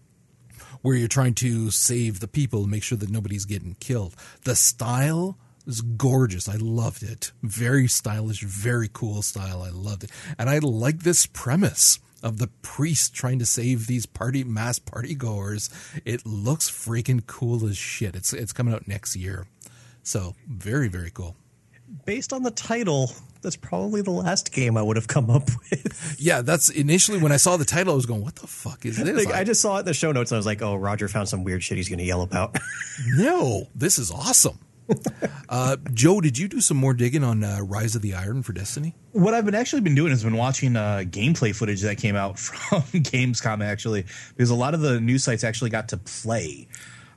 where you're trying to save the people, make sure that nobody's getting killed. The style was gorgeous. I loved it. Very stylish, very cool style. I loved it. And I like this premise of the priest trying to save these party mass party goers. It looks freaking cool as shit. It's it's coming out next year. So, very very cool. Based on the title, that's probably the last game I would have come up with. Yeah, that's initially when I saw the title I was going, "What the fuck is this?" like, I just saw it in the show notes and I was like, "Oh, Roger found some weird shit he's going to yell about." (laughs) no, this is awesome. uh, Joe, did you do some more digging on uh, Rise of the Iron for Destiny? What I've been actually been doing is been watching uh, gameplay footage that came out (laughs) from Gamescom actually, because a lot of the news sites actually got to play,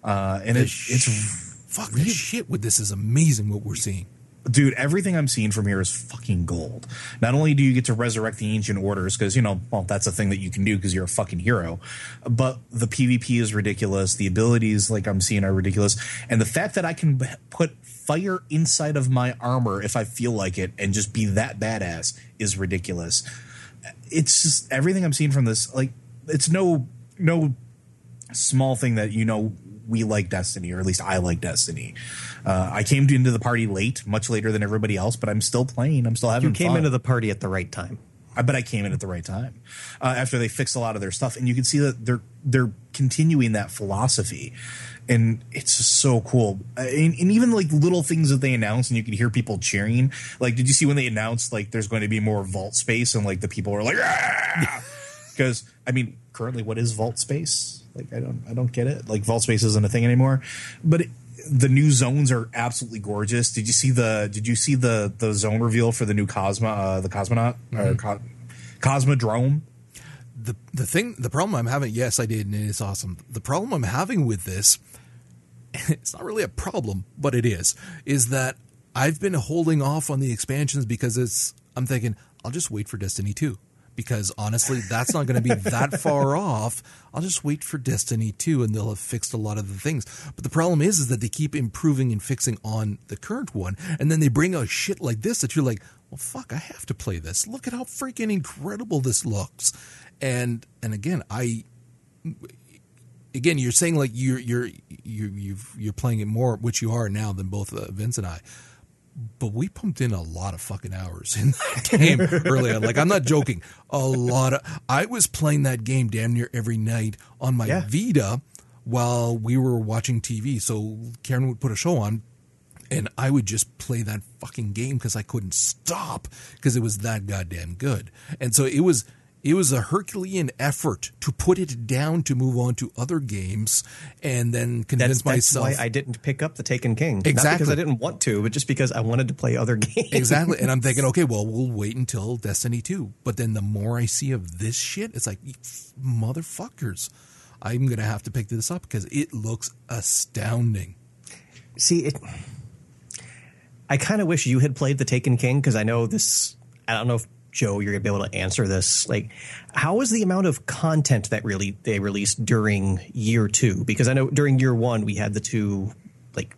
uh, and it, sh- it's fuck the shit with this is amazing what we're seeing. Dude, everything I'm seeing from here is fucking gold. Not only do you get to resurrect the ancient orders because you know, well, that's a thing that you can do because you're a fucking hero, but the PvP is ridiculous. The abilities, like I'm seeing, are ridiculous, and the fact that I can put fire inside of my armor if I feel like it and just be that badass is ridiculous. It's just everything I'm seeing from this. Like, it's no no small thing that you know we like Destiny, or at least I like Destiny. Uh, I came into the party late, much later than everybody else, but I'm still playing. I'm still having you came fun. into the party at the right time. I bet I came in at the right time uh, after they fixed a lot of their stuff, and you can see that they're they're continuing that philosophy, and it's just so cool. Uh, and, and even like little things that they announced, and you can hear people cheering. Like, did you see when they announced like there's going to be more vault space, and like the people were like, (laughs) because I mean, currently, what is vault space? Like, I don't I don't get it. Like, vault space isn't a thing anymore, but. It, the new zones are absolutely gorgeous. Did you see the Did you see the the zone reveal for the new Cosmo uh, the Cosmonaut or Co- Cosmodrome? the the thing the problem I'm having yes I did and it's awesome the problem I'm having with this (laughs) it's not really a problem but it is is that I've been holding off on the expansions because it's I'm thinking I'll just wait for Destiny 2 because honestly that's not going to be (laughs) that far off. I'll just wait for Destiny 2 and they'll have fixed a lot of the things. But the problem is is that they keep improving and fixing on the current one and then they bring out shit like this that you're like well fuck I have to play this. Look at how freaking incredible this looks. And and again I again you're saying like you're you're you're you've, you're playing it more which you are now than both uh, Vince and I but we pumped in a lot of fucking hours in that (laughs) game early on. Like I'm not joking. A lot of I was playing that game damn near every night on my Yeah. Vita while we were watching TV. So Karen would put a show on and I would just play that fucking game because I couldn't stop because it was that goddamn good. And so it was it was a Herculean effort to put it down to move on to other games and then convince That's, that's myself why I didn't pick up the Taken King. Not Exactly. because I didn't want to, but just because I wanted to play other (laughs) games. exactly. And I'm thinking, okay, well, we'll wait until Destiny 2. But then the more I see of this shit, it's like, motherfuckers, I'm going to have to pick this up because it looks astounding. See, it. I kind of wish you had played the Taken King because I know this. I don't know if Joe, you're gonna be able to answer this. Like, how was the amount of content that really they released during year two? Because I know during year one we had the two like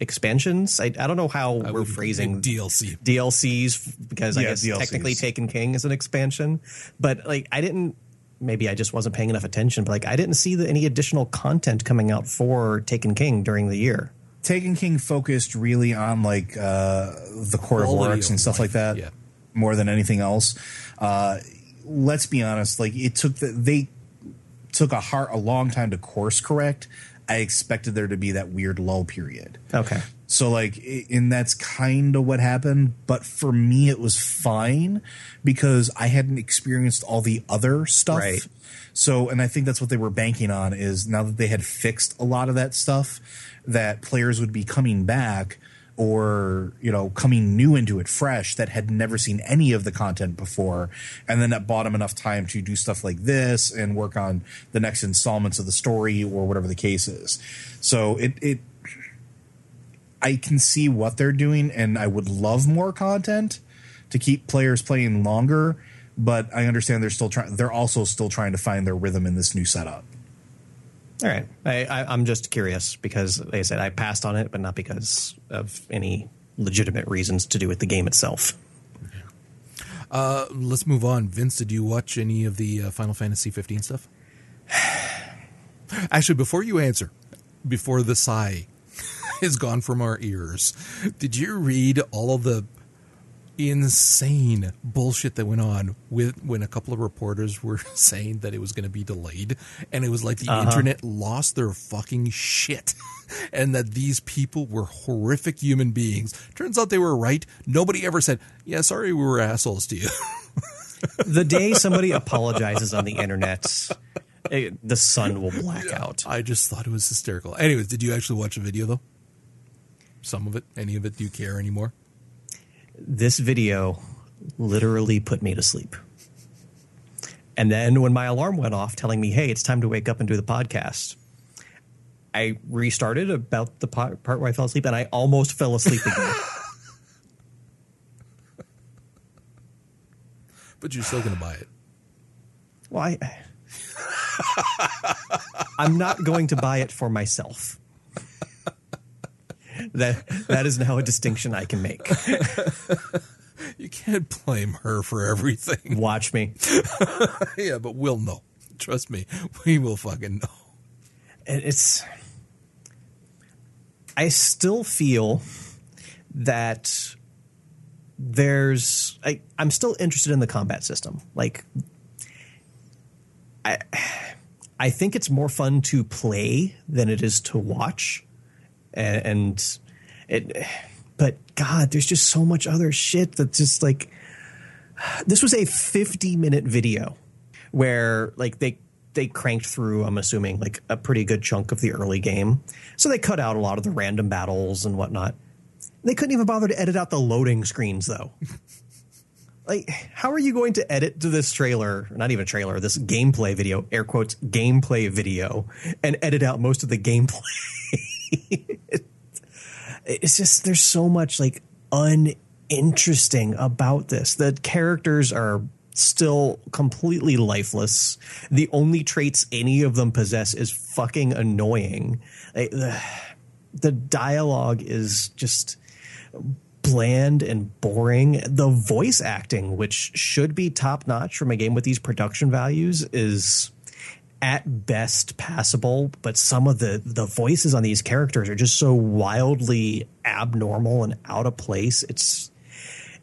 expansions. I, I don't know how we're phrasing DLC. DLCs because I guess DLCs. technically Taken King is an expansion, but like I didn't. Maybe I just wasn't paying enough attention, but like I didn't see the, any additional content coming out for Taken King during the year. Taken King focused really on like uh, the Court of Oryx and stuff life, like that yeah. More than anything else. Uh, let's be honest, like it took the, they took a hard, a long time to course correct. I expected there to be that weird lull period. Okay. So like, and that's kind of what happened. But for me, it was fine because I hadn't experienced all the other stuff. Right. So, and I think that's what they were banking on is now that they had fixed a lot of that stuff, that players would be coming back or you know coming new into it fresh that had never seen any of the content before and then that bought them enough time to do stuff like this and work on the next installments of the story or whatever the case is so it it I can see what they're doing, and I would love more content to keep players playing longer. But I understand they're still trying. They're also still trying to find their rhythm in this new setup. All right. I, I, I'm just curious because, like I said, I passed on it, but not because of any legitimate reasons to do with the game itself. Uh, let's move on. Vince, did you watch any of the uh, Final Fantasy 15 stuff? (sighs) Actually, before you answer, before the sigh (laughs) is gone from our ears, did you read all of the insane bullshit that went on with when a couple of reporters were (laughs) saying that it was going to be delayed and it was like the uh-huh. internet lost their fucking shit (laughs) and that these people were horrific human beings. Turns out they were right. Nobody ever said yeah sorry we were assholes to you. (laughs) The day somebody apologizes on the internet it, the sun will black yeah, out. I just thought it was hysterical. Anyways did you actually watch the video though? Some of it? Any of it? Do you care anymore this video literally put me to sleep. And then when my alarm went off telling me, hey, it's time to wake up and do the podcast, I restarted about the part where I fell asleep and I almost fell asleep again. (laughs) but you're still going to buy it. Well, I, I'm not going to buy it for myself that that is now a distinction I can make. you can't blame her for everything. Watch me. (laughs) yeah, but we'll know. Trust me, we will fucking know. And it's. I still feel that there's. I, I'm still interested in the combat system. Like, I. I think it's more fun to play than it is to watch and, and it but god there's just so much other shit that just like this was a 50 minute video where like they they cranked through i'm assuming like a pretty good chunk of the early game. So they cut out a lot of the random battles and whatnot. They couldn't even bother to edit out the loading screens though. (laughs) Like how are you going to edit to this trailer not even trailer this gameplay video air quotes gameplay video and edit out most of the gameplay (laughs) it's just there's so much like uninteresting about this. The characters are still completely lifeless. The only traits any of them possess is fucking annoying. Like, the, the dialogue is just bland and boring. The voice acting, which should be top notch from a game with these production values, is at best passable, but some of the the voices on these characters are just so wildly abnormal and out of place. It's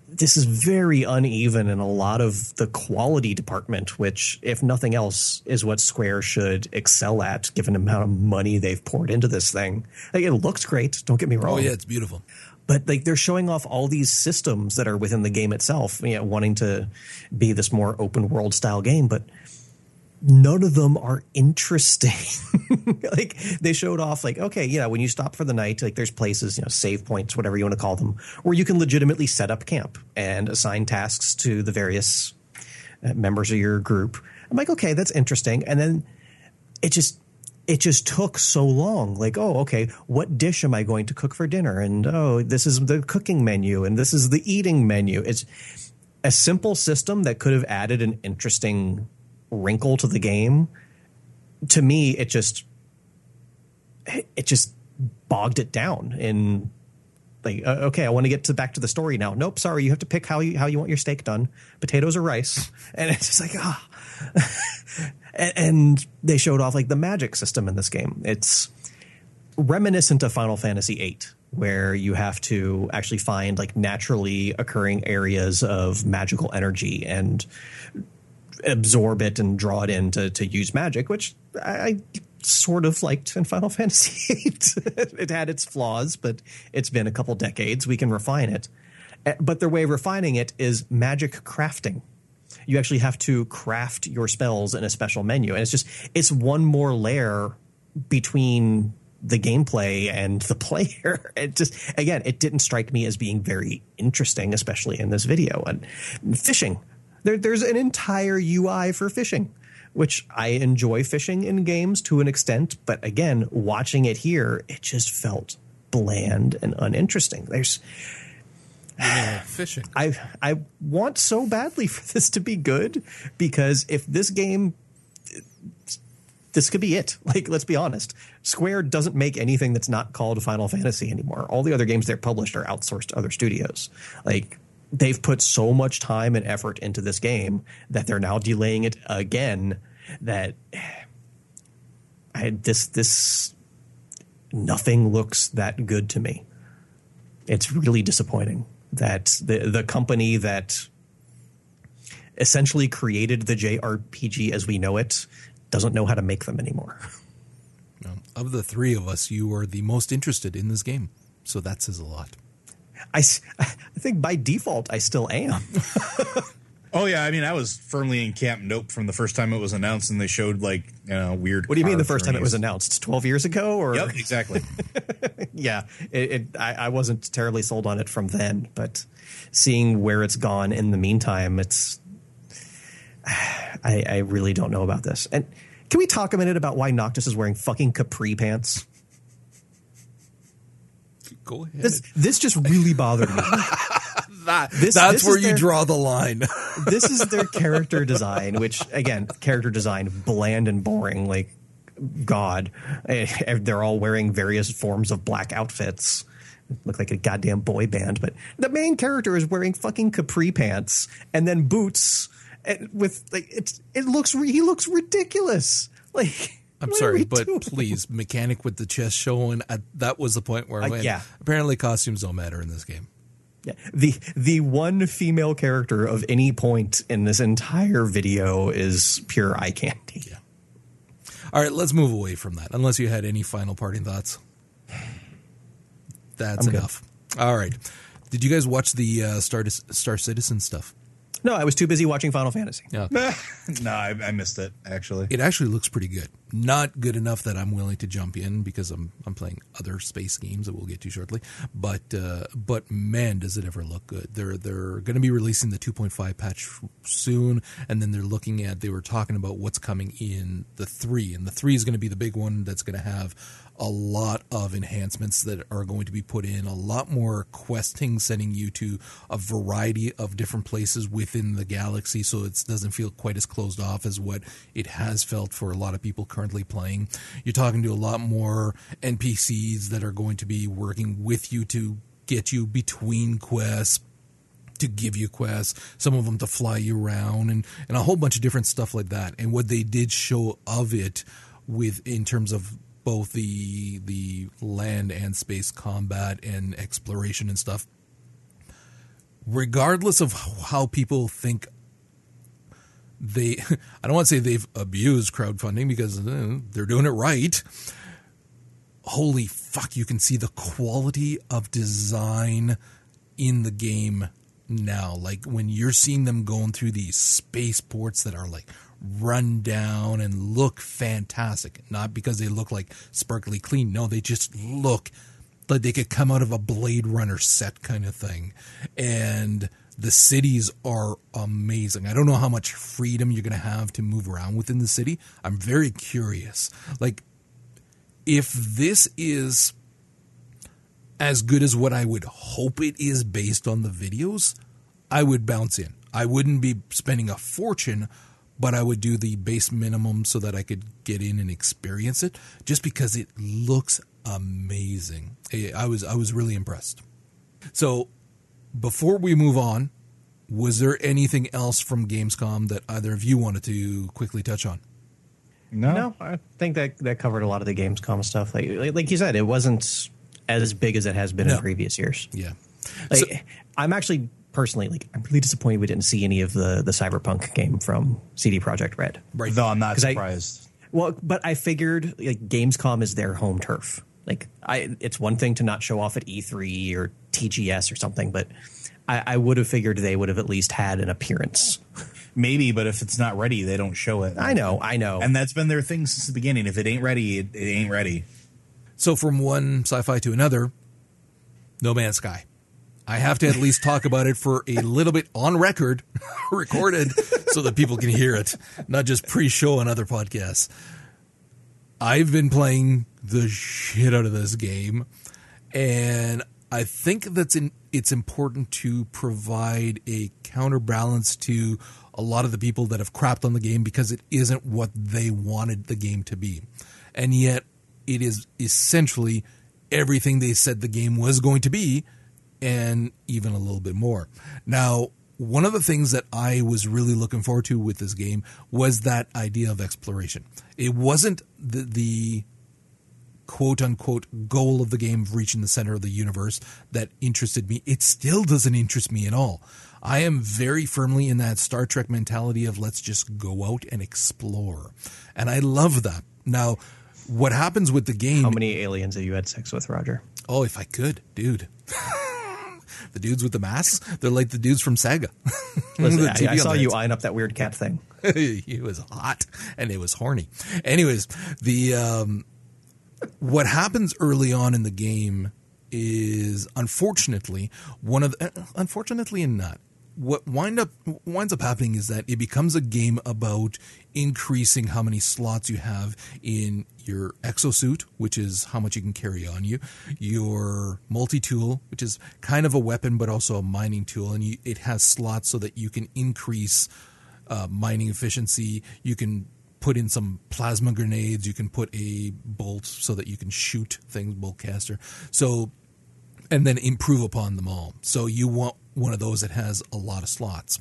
this is very uneven in a lot of the quality department, which, if nothing else, is what Square should excel at, given the amount of money they've poured into this thing. Like, it looks great. Don't get me wrong. Oh yeah, it's beautiful. But like they're showing off all these systems that are within the game itself, you know, wanting to be this more open world style game, but none of them are interesting. (laughs) like they showed off like, okay, yeah, when you stop for the night, like there's places, you know, save points, whatever you want to call them, where you can legitimately set up camp and assign tasks to the various uh, members of your group. I'm like, okay, that's interesting. And then it just it just took so long. Like, oh, okay, what dish am I going to cook for dinner? And oh, this is the cooking menu and this is the eating menu. It's a simple system that could have added an interesting wrinkle to the game, to me, it just it just bogged it down in like uh, okay i want to get to back to the story now. Nope sorry you have to pick how you how you want your steak done. Potatoes or rice. (laughs) And it's just like ah. (laughs) And, and, they showed off like the magic system in this game. It's reminiscent of final fantasy VIII where you have to actually find like naturally occurring areas of magical energy and absorb it and draw it in to, to use magic, which I, sort of liked in Final (laughs) Fantasy VIII. it had its flaws, but it's been a couple decades. We can refine it. Eh, but their way of refining it is magic crafting. You actually have to craft your spells in a special menu. And it's just, it's one more layer between the gameplay and the (laughs) player. It just, again, it didn't strike me as being very interesting, especially in this video. And fishing, there, there's an entire UI for fishing, which I enjoy fishing in games to an extent, but again, watching it here, it just felt bland and uninteresting. There's fishing. (sighs) I I want so badly for this to be good because if this game this could be it. (laughs) Like, let's be honest. Square doesn't make anything that's not called Final Fantasy anymore. All the other games they're published are outsourced to other studios. Like, they've put so much time and effort into this game that they're now delaying it again that (sighs) I, this this nothing looks that good to me. It's really disappointing that the the company that essentially created the JRPG as we know it doesn't know how to make them anymore. (laughs) Of the three of us, you are the most interested in this game, so that says a lot. I, (laughs) I think by default I still am. (laughs) Oh yeah, I mean, I was firmly in camp nope from the first time it was announced, and they showed like you know weird. What do you mean the first time it was announced? Twelve years ago, or Yep, exactly. (laughs) yeah, it, it, I, I wasn't terribly sold on it from then, but seeing where it's gone in the meantime, it's (sighs) I, I really don't know about this. And can we talk a minute about why Noctis is wearing fucking capri pants? Go ahead. This this just really bothered me. (laughs) that, this- that's this where you their- draw the line. (laughs) this is their (laughs) character design, which again, character design bland and boring, like God. Eh, They're all wearing various forms of black outfits. Look like a goddamn boy band, but the main character is wearing fucking capri pants and then boots and with like it's it looks he looks ridiculous. Like I'm what sorry, but doing? please, mechanic with the chest showing. At, that was the point where I Uh, went. yeah. Apparently, costumes don't matter in this game. Yeah. The the one female character of any point in this entire video is pure eye candy. Yeah. All right, let's move away from that. Unless you had any final parting thoughts. That's I'm good. enough. All right. Did you guys watch the uh, Star Star Citizen stuff? No, I was too busy watching Final Fantasy. Yeah. (laughs) no, I, I missed it actually. It actually looks pretty good. Not good enough that I'm willing to jump in because I'm I'm playing other space games that we'll get to shortly. But uh, but man, does it ever look good? They're they're going to be releasing the 2.5 patch soon, and then they're looking at they were talking about what's coming in the three, and the three is going to be the big one that's going to have a lot of enhancements that are going to be put in, a lot more questing, sending you to a variety of different places within the galaxy, so it doesn't feel quite as closed off as what it has felt for a lot of people currently playing. You're talking to a lot more NPCs that are going to be working with you to get you between quests to give you quests, some of them to fly you around, and, and a whole bunch of different stuff like that. And what they did show of it with in terms of both the the land and space combat and exploration and stuff, regardless of how people think they (laughs) I don't want to say they've abused crowdfunding because uh, they're doing it right. Holy fuck, you can see the quality of design in the game now. Like when you're seeing them going through these spaceports that are like run down and look fantastic. Not because they look like sparkly clean. No, they just look like they could come out of a Blade Runner set kind of thing. And the cities are amazing. I don't know how much freedom you're going to have to move around within the city. I'm very curious. Like, if this is as good as what I would hope it is based on the videos, I would bounce in. I wouldn't be spending a fortune, but I would do the base minimum so that I could get in and experience it just because it looks amazing. I I was I was really impressed. So, before we move on, was there anything else from Gamescom that either of you wanted to quickly touch on? No, No, I think that that covered a lot of the Gamescom stuff. Like like, like you said, it wasn't as big as it has been No. in previous years. Yeah. Like, So- I'm actually personally like I'm really disappointed we didn't see any of the the Cyberpunk game from CD Projekt Red. right. though I'm not 'Cause I- surprised. Well, but I figured like Gamescom is their home turf. Like I, it's one thing to not show off at E3 or TGS or something, but I, I would have figured they would have at least had an appearance. Maybe, but if it's not ready, they don't show it. I know, I know. and that's been their thing since the beginning. If it ain't ready, it, it ain't ready. So from one sci-fi to another, No Man's Sky. I have to at least talk about it for a little bit on record, (laughs) recorded, so that people can hear it, not just pre-show on other podcasts. I've been playing the shit out of this game, and I think that's in, it's important to provide a counterbalance to a lot of the people that have crapped on the game because it isn't what they wanted the game to be, and yet it is essentially everything they said the game was going to be, and even a little bit more. Now, one of the things that I was really looking forward to with this game was that idea of exploration. It wasn't the, the quote unquote goal of the game of reaching the center of the universe that interested me. It still doesn't interest me at all. I am very firmly in that Star Trek mentality of let's just go out and explore. And I love that. Now, what happens with the game? How many aliens have you had sex with, Roger? Oh, if I could, dude. (laughs) the dudes with the masks, they're like the dudes from Sega. (laughs) Listen, I, I saw you eyeing up that weird cat thing. (laughs) he was hot and it was horny. Anyways, the um, what happens early on in the game is unfortunately one of the, uh, unfortunately and not what wind up winds up happening is that it becomes a game about increasing how many slots you have in your exosuit, which is how much you can carry on you, your multi-tool, which is kind of a weapon but also a mining tool, and you, it has slots so that you can increase uh, mining efficiency. You can put in some plasma grenades. You can put a bolt so that you can shoot things, bolt caster. So, and then improve upon them all. So you want one of those that has a lot of slots.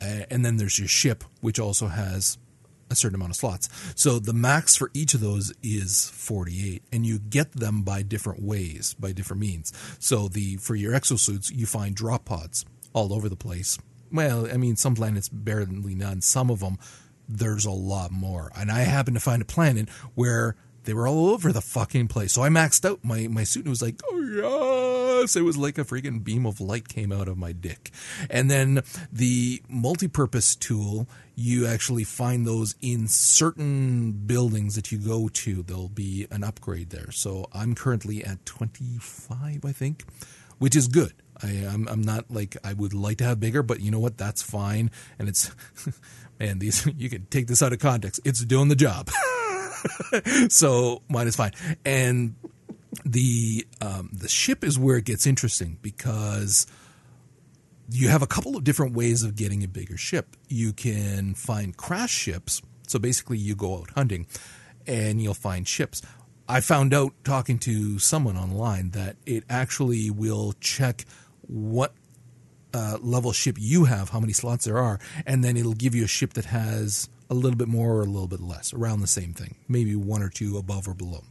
Uh, and then there's your ship, which also has a certain amount of slots. So the max for each of those is 48 and you get them by different ways, by different means. So the for your exosuits, you find drop pods all over the place. Well, I mean some planets barely none, some of them there's a lot more. And I happen to find a planet where they were all over the fucking place. So I maxed out my, my suit and it was like, oh yes. It was like a freaking beam of light came out of my dick. And then the multi-purpose tool, you actually find those in certain buildings that you go to. There'll be an upgrade there. So I'm currently at 25, I think, which is good. I, I'm, I'm not like I would like to have bigger, but you know what? That's fine. And it's, (laughs) man, these, (laughs) you can take this out of context. It's doing the job. (laughs) (laughs) so mine is fine. And the um, the ship is where it gets interesting because you have a couple of different ways of getting a bigger ship. You can find crash ships. So basically, you go out hunting and you'll find ships. I found out talking to someone online that it actually will check what uh, level ship you have, how many slots there are, and then it'll give you a ship that has a little bit more or a little bit less, around the same thing, maybe one or two above or below.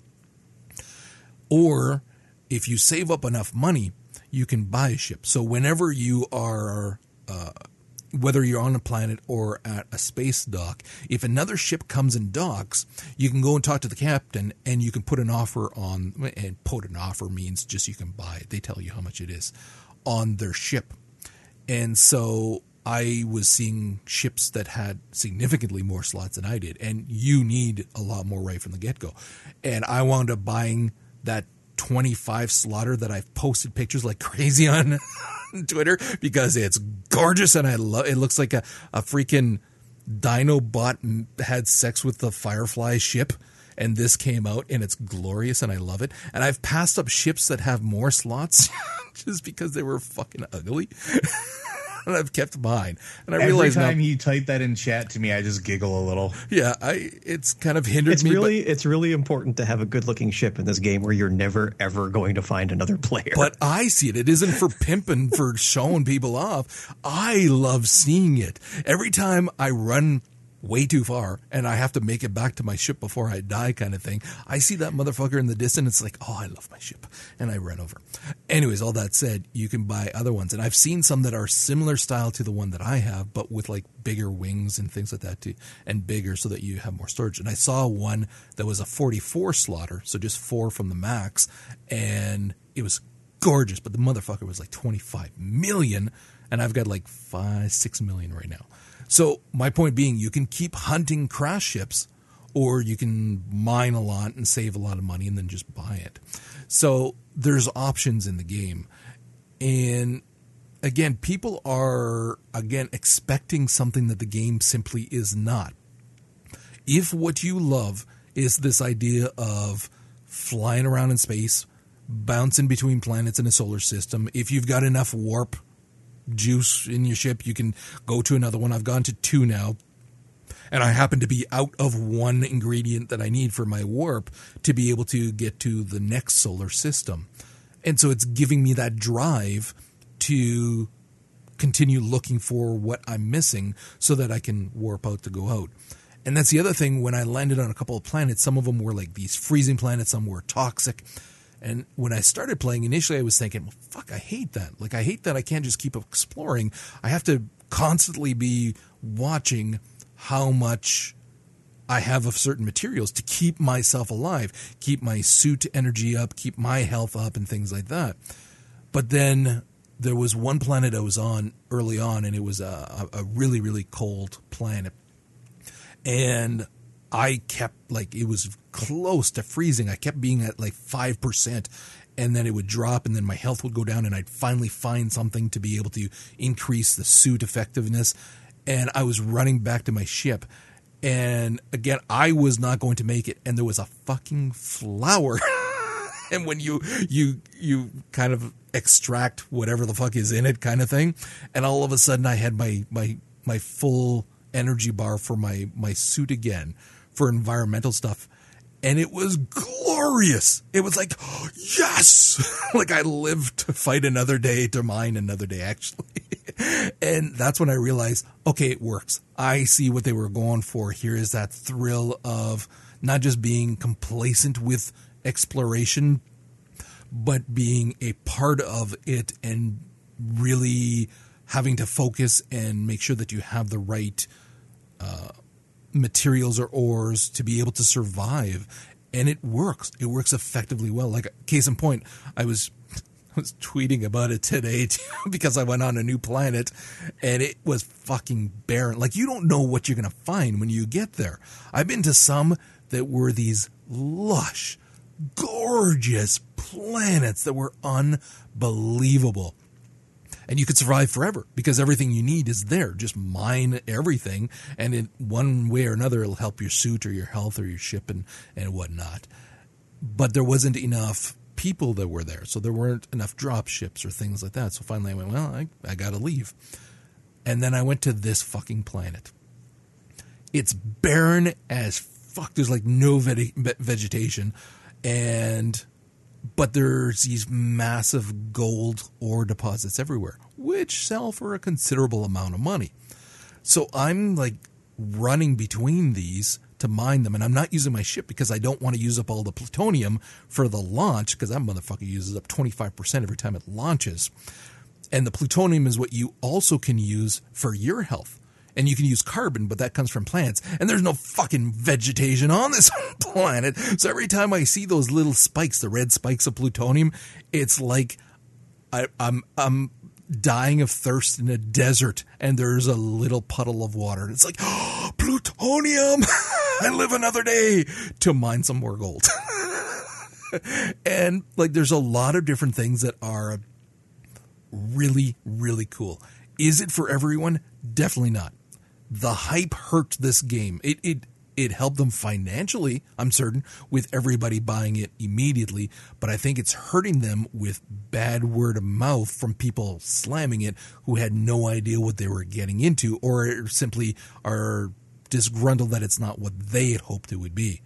Or if you save up enough money, you can buy a ship. So whenever you are, uh, whether you're on a planet or at a space dock, if another ship comes and docks, you can go and talk to the captain and you can put an offer on, and put an offer means just you can buy it. They tell you how much it is on their ship. And so I was seeing ships that had significantly more slots than I did, and you need a lot more right from the get go. And I wound up buying that 25 slotter that I've posted pictures like (laughs) crazy on (laughs) Twitter because it's gorgeous and I love it. Looks like a, a freaking Dinobot had sex with the Firefly ship. And this came out and it's glorious and I love it. And I've passed up ships that have more slots (laughs) just because they were fucking ugly. And (laughs) I've kept mine. And I Every realize now, time you type that in chat to me, I just giggle a little. yeah, I it's kind of hindered It's me. but- really it's really important to have a good looking ship in this game where you're never ever going to find another player. But I see it. It isn't for pimping, for (laughs) showing people off. I love seeing it. Every time I run way too far and I have to make it back to my ship before I die, kind of thing, I see that motherfucker in the distance. Like, oh, I love my ship. And I run over. Anyways, all that said, you can buy other ones. And I've seen some that are similar style to the one that I have, but with like bigger wings and things like that too, and bigger so that you have more storage. And I saw one that was a 44 slotter, so just four from the max, and it was gorgeous, but the motherfucker was like 25 million, and I've got like five, six million right now. So my point being, you can keep hunting crash ships, or you can mine a lot and save a lot of money and then just buy it. So there's options in the game, and again, people are again expecting something that the game simply is not. If what you love is this idea of flying around in space, bouncing between planets in a solar system, if you've got enough warp juice in your ship, you can go to another one. I've gone to two now. And I happen to be out of one ingredient that I need for my warp to be able to get to the next solar system. And so it's giving me that drive to continue looking for what I'm missing so that I can warp out to go out. And that's the other thing when I landed on a couple of planets, some of them were like these freezing planets, some were toxic. And when I started playing, initially I was thinking, well, fuck, I hate that. Like, I hate that I can't just keep exploring. I have to constantly be watching how much I have of certain materials to keep myself alive, keep my suit energy up, keep my health up, and things like that. But then there was one planet I was on early on, and it was a, a really, really cold planet. And I kept, like, it was close to freezing. I kept being at like 5%, and then it would drop, and then my health would go down, and I'd finally find something to be able to increase the suit effectiveness. And I was running back to my ship. And again, I was not going to make it, and there was a fucking flower. (laughs) and when you you you kind of extract whatever the fuck is in it kind of thing and all of a sudden i had my my my full energy bar for my my suit again for environmental stuff. And it was glorious. It was like yes! (laughs) Like i lived to fight another day to mine another day actually. (laughs) And that's when i realized okay it works. I see what they were going for. Here is that thrill of not just being complacent with exploration but being a part of it and really having to focus and make sure that you have the right uh, materials or ores to be able to survive. And it works. It works effectively well. Like case in point, I was (laughs) I was tweeting about it today (laughs) because I went on a new planet and it was fucking barren. Like you don't know what you're going to find when you get there. I've been to some that were these lush, gorgeous planets that were unbelievable. And you could survive forever because everything you need is there. Just mine everything, and in one way or another, it'll help your suit or your health or your ship and, and whatnot. But there wasn't enough people that were there, so there weren't enough drop ships or things like that. So finally, I went, well, I, I got to leave. And then I went to this fucking planet. It's barren as fuck. There's like no vegetation and but there's these massive gold ore deposits everywhere, which sell for a considerable amount of money. So I'm like running between these to mine them, and I'm not using my ship because I don't want to use up all the plutonium for the launch because that motherfucker uses up 25% every time it launches. And the plutonium is what you also can use for your health and you can use carbon, but that comes from plants. And there's no fucking vegetation on this (laughs) planet. So every time I see those little spikes, the red spikes of plutonium, it's like I, I'm I'm dying of thirst in a desert, and there's a little puddle of water. It's like oh, (gasps) plutonium. (laughs) I live another day to mine some more gold. (laughs) and like, there's a lot of different things that are really, really cool. Is it for everyone? Definitely not the hype hurt this game. It it it helped them financially, I'm certain, with everybody buying it immediately, but I think it's hurting them with bad word of mouth from people slamming it who had no idea what they were getting into or simply are disgruntled that it's not what they had hoped it would be.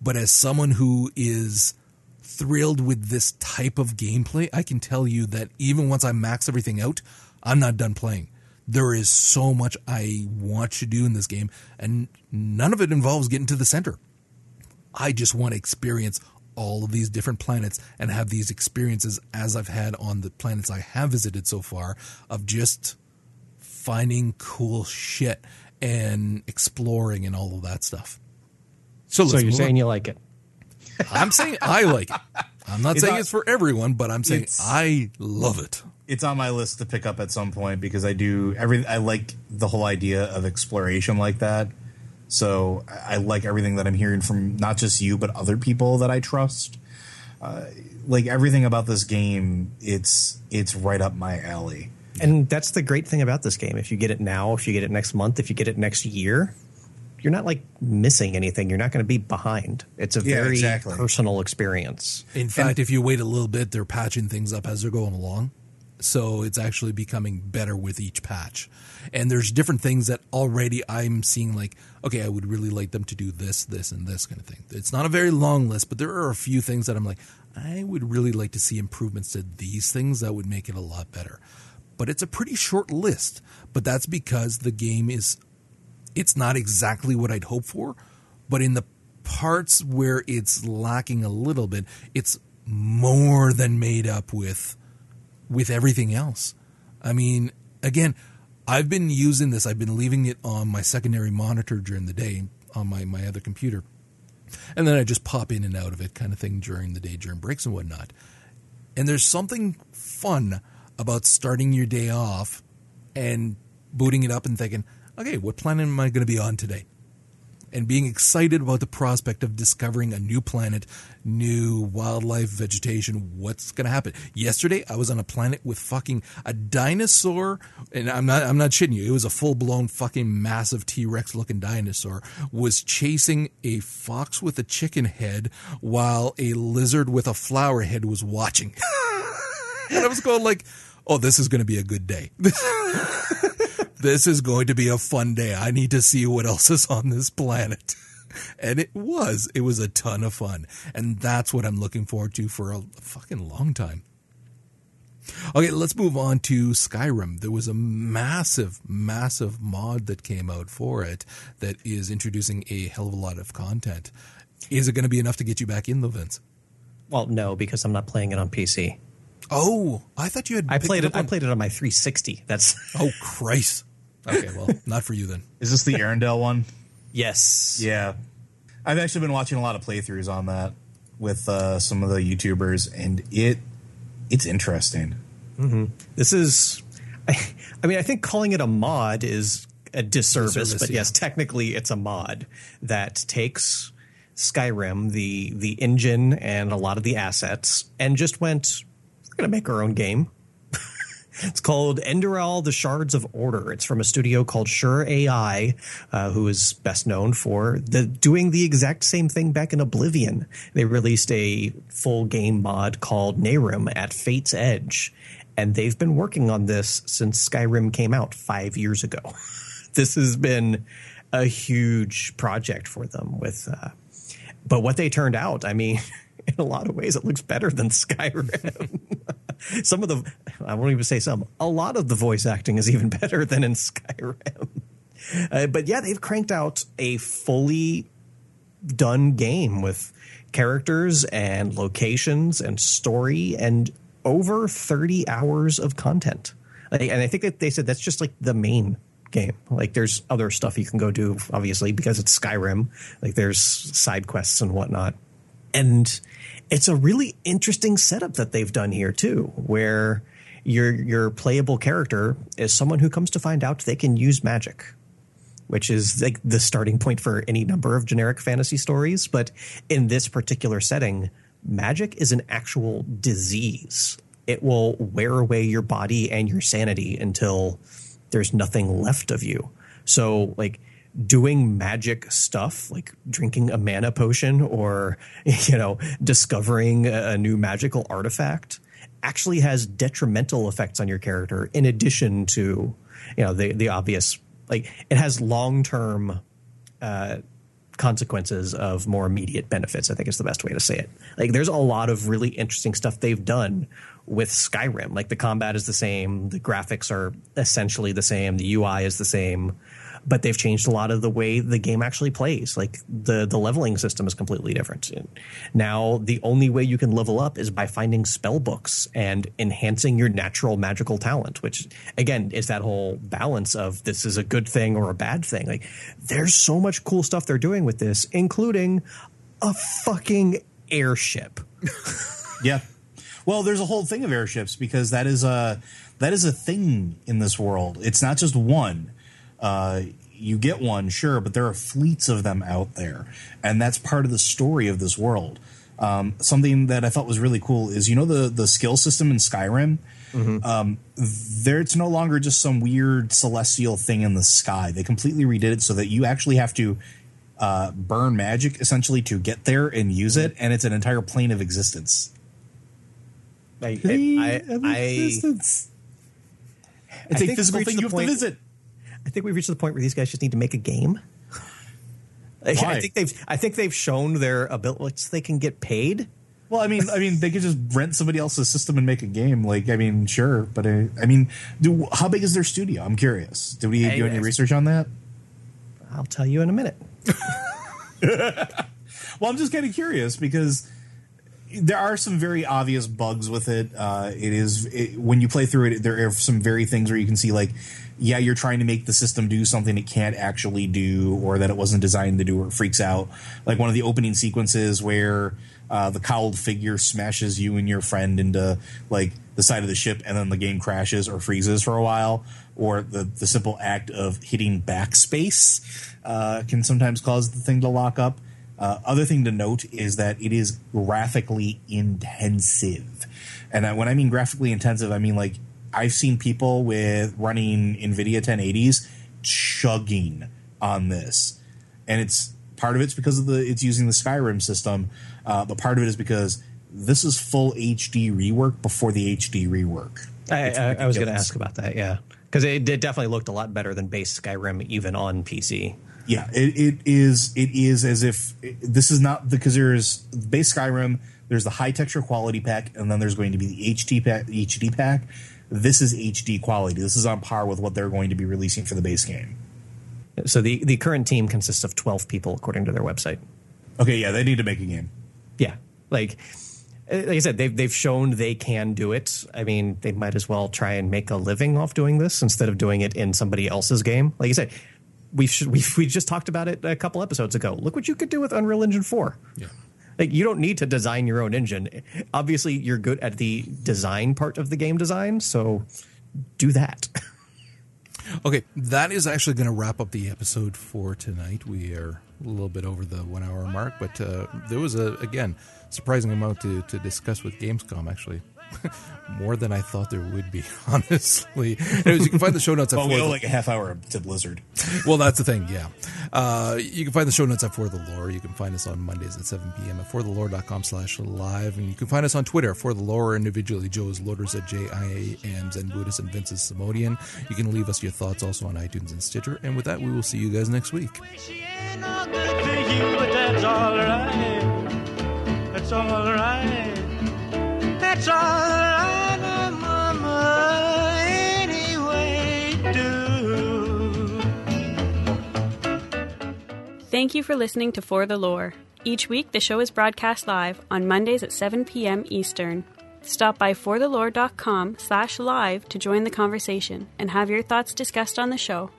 But as someone who is thrilled with this type of gameplay, I can tell you that even once I max everything out, I'm not done playing there is so much I want to do in this game, and none of it involves getting to the center. I just want to experience all of these different planets and have these experiences as I've had on the planets I have visited so far of just finding cool shit and exploring and all of that stuff. So, so you're saying on. you like it? I'm saying I like it. (laughs) I'm not it's saying not, it's for everyone, but I'm saying I love it it's on my list to pick up at some point because I do every I like the whole idea of exploration like that. So I like everything that I'm hearing from not just you but other people that I trust. Uh, like everything about this game, it's it's right up my alley. And that's the great thing about this game. If you get it now, if you get it next month, if you get it next year, you're not like missing anything. You're not going to be behind. It's a yeah, very exactly. personal experience. In fact, and, if you wait a little bit, they're patching things up as they're going along so it's actually becoming better with each patch. And there's different things that already I'm seeing like, okay, I would really like them to do this, this, and this kind of thing. It's not a very long list, but there are a few things that I'm like, I would really like to see improvements to these things that would make it a lot better. but it's a pretty short list. But that's because the game is it's not exactly what I'd hope for, but in the parts where it's lacking a little bit, it's more than made up with with everything else. I mean, again, I've been using this. I've been leaving it on my secondary monitor during the day on my, my other computer. And then I just pop in and out of it kind of thing during the day, during breaks and whatnot. And there's something fun about starting your day off and booting it up and thinking, okay, what planet am I going to be on today? and being excited about the prospect of discovering a new planet, new wildlife, vegetation, what's going to happen. Yesterday, I was on a planet with fucking a dinosaur, and I'm not, I'm not shitting you. It was a full blown fucking massive T Rex looking dinosaur was chasing a fox with a chicken head while a lizard with a flower head was watching. (laughs) and I was going like, oh, this is going to be a good day. (laughs) this is going to be a fun day. I need to see what else is on this planet. (laughs) And it was. It was a ton of fun. And that's what I'm looking forward to for a fucking long time. Okay, let's move on to Skyrim. There was a massive, massive mod that came out for it that is introducing a hell of a lot of content. Is it going to be enough to get you back in, though, Vince? Well, no, because I'm not playing it on PC. Oh, I thought you had. I played it. On... I played it on my 360. That's. Oh Christ! Okay, well, (laughs) not for you then. Is this the Enderal one? Yes. Yeah, I've actually been watching a lot of playthroughs on that with uh, some of the YouTubers, and it it's interesting. Mm-hmm. This is, I, I, mean, I think calling it a mod is a disservice, disservice but yeah. yes, technically it's a mod that takes Skyrim, the the engine and a lot of the assets, and just went, we're going to make our own game. It's called Enderal: The Shards of Order. It's from a studio called Sure AI, uh, who is best known for the doing the exact same thing back in Oblivion. They released a full game mod called Nehrim at Fate's Edge, and they've been working on this since Skyrim came out five years ago. (laughs) this has been a huge project for them. With, uh, but what they turned out, I mean. (laughs) (laughs) in a lot of ways, it looks better than Skyrim. (laughs) some of the, I won't even say some, a lot of the voice acting is even (laughs) better than in Skyrim. Uh, but yeah, they've cranked out a fully done game with characters and locations and story and over 30 hours of content. And I think that they said that's just like the main game. Like there's other stuff you can go do, obviously, because it's Skyrim. Like there's side quests and whatnot. And it's a really interesting setup that they've done here too, where your your playable character is someone who comes to find out they can use magic, which is like the starting point for any number of generic fantasy stories. But in this particular setting, magic is an actual disease. It will wear away your body and your sanity until there's nothing left of you. So like doing magic stuff like drinking a mana potion or (laughs) you know discovering a new magical artifact actually has detrimental effects on your character in addition to you know the the obvious like it has long-term uh, consequences of more immediate benefits i think is the best way to say it. Like there's a lot of really interesting stuff they've done with skyrim. Like the combat is the same the graphics are essentially the same the ui is the same but they've changed a lot of the way the game actually plays. Like the the leveling system is completely different. Now the only way you can level up is by finding spell books and enhancing your natural magical talent, which again is that whole balance of this is a good thing or a bad thing. Like there's so much cool stuff they're doing with this, including a fucking airship. (laughs) yeah. Well, there's a whole thing of airships because that is a that is a thing in this world. It's not just one. Uh, you get one, sure, but there are fleets of them out there, and that's part of the story of this world. Um, something that I thought was really cool is you know the the skill system in Skyrim. Mm-hmm. Um, there, it's no longer just some weird celestial thing in the sky. They completely redid it so that you actually have to uh, burn magic essentially to get there and use it, and it's an entire plane of existence. I, I, I, I it's a physical thing you have point, to visit. I think we've reached the point where these guys just need to make a game. (laughs) Why? I think they've I think they've shown their ability. They can get paid Well, I mean, I mean, they could just rent somebody else's system and make a game. Like, I mean, sure, but I, I mean, do, how big is their studio? I'm curious. Did we do any research on that? I'll tell you in a minute. (laughs) Well, I'm just kind of curious because there are some very obvious bugs with it. Uh, it is it, when you play through it, there are some very things where you can see like, yeah, you're trying to make the system do something it can't actually do, or that it wasn't designed to do, or it freaks out. Like one of the opening sequences where uh, the cowled figure smashes you and your friend into like the side of the ship, and then the game crashes or freezes for a while, or the the simple act of hitting backspace uh, can sometimes cause the thing to lock up. Uh, other thing to note is that it is graphically intensive, and I, when I mean graphically intensive, I mean like I've seen people with running NVIDIA 1080s chugging on this, and it's part of it's because of the it's using the Skyrim system, uh, but part of it is because this is full HD rework before the HD rework. I, I, I was going to ask about that, yeah, because it, it definitely looked a lot better than base Skyrim even on PC. Yeah, it, it is. It is as if this is not because there's base Skyrim. There's the high texture quality pack, and then there's going to be the HD pack. HD pack. This is HD quality. This is on par with what they're going to be releasing for the base game. So the the current team consists of twelve people, according to their website. Okay, yeah, they need to make a game. Yeah, like like I said, they've they've shown they can do it. I mean, they might as well try and make a living off doing this instead of doing it in somebody else's game. Like you said, we've we've we just talked about it a couple episodes ago. Look what you could do with Unreal Engine four. Yeah. Like you don't need to design your own engine. Obviously, you're good at the design part of the game design, so do that. (laughs) Okay, that is actually going to wrap up the episode for tonight. We are a little bit over the one hour mark, but uh, there was a again surprising amount to, to discuss with Gamescom. Actually, (laughs) more than I thought there would be. (laughs) Honestly, Anyways, you can find the show notes. At Well, we For owe the- like a half hour to Blizzard. well, that's the thing, yeah. Uh, you can find the show notes at For the Lore. You can find us on Mondays at 7 p.m. at forthelore.com slash live. And you can find us on Twitter, For the Lore, individually. Joe is Loaders at J-I-A-M, Zen Buddhist, and Vince is Simodian. You can leave us your thoughts also on iTunes and Stitcher. And with that, we will see you guys next week. She ain't no that's alright. That's mama. Anyway, do. Thank you for listening to For the Lore. Each week, the show is broadcast live on Mondays at 7 p.m. Eastern. Stop by forthelore.com slash live to join the conversation and have your thoughts discussed on the show.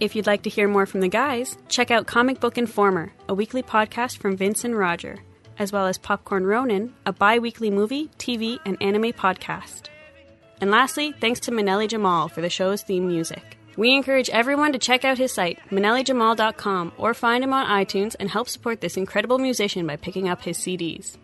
If you'd like to hear more from the guys, check out Comic Book Informer, a weekly podcast from Vince and Roger, as well as Popcorn Ronin, a bi weekly movie, TV, and anime podcast. And lastly, thanks to Manelli Jamal for the show's theme music. We encourage everyone to check out his site, manellijamal.com, or find him on iTunes and help support this incredible musician by picking up his CDs.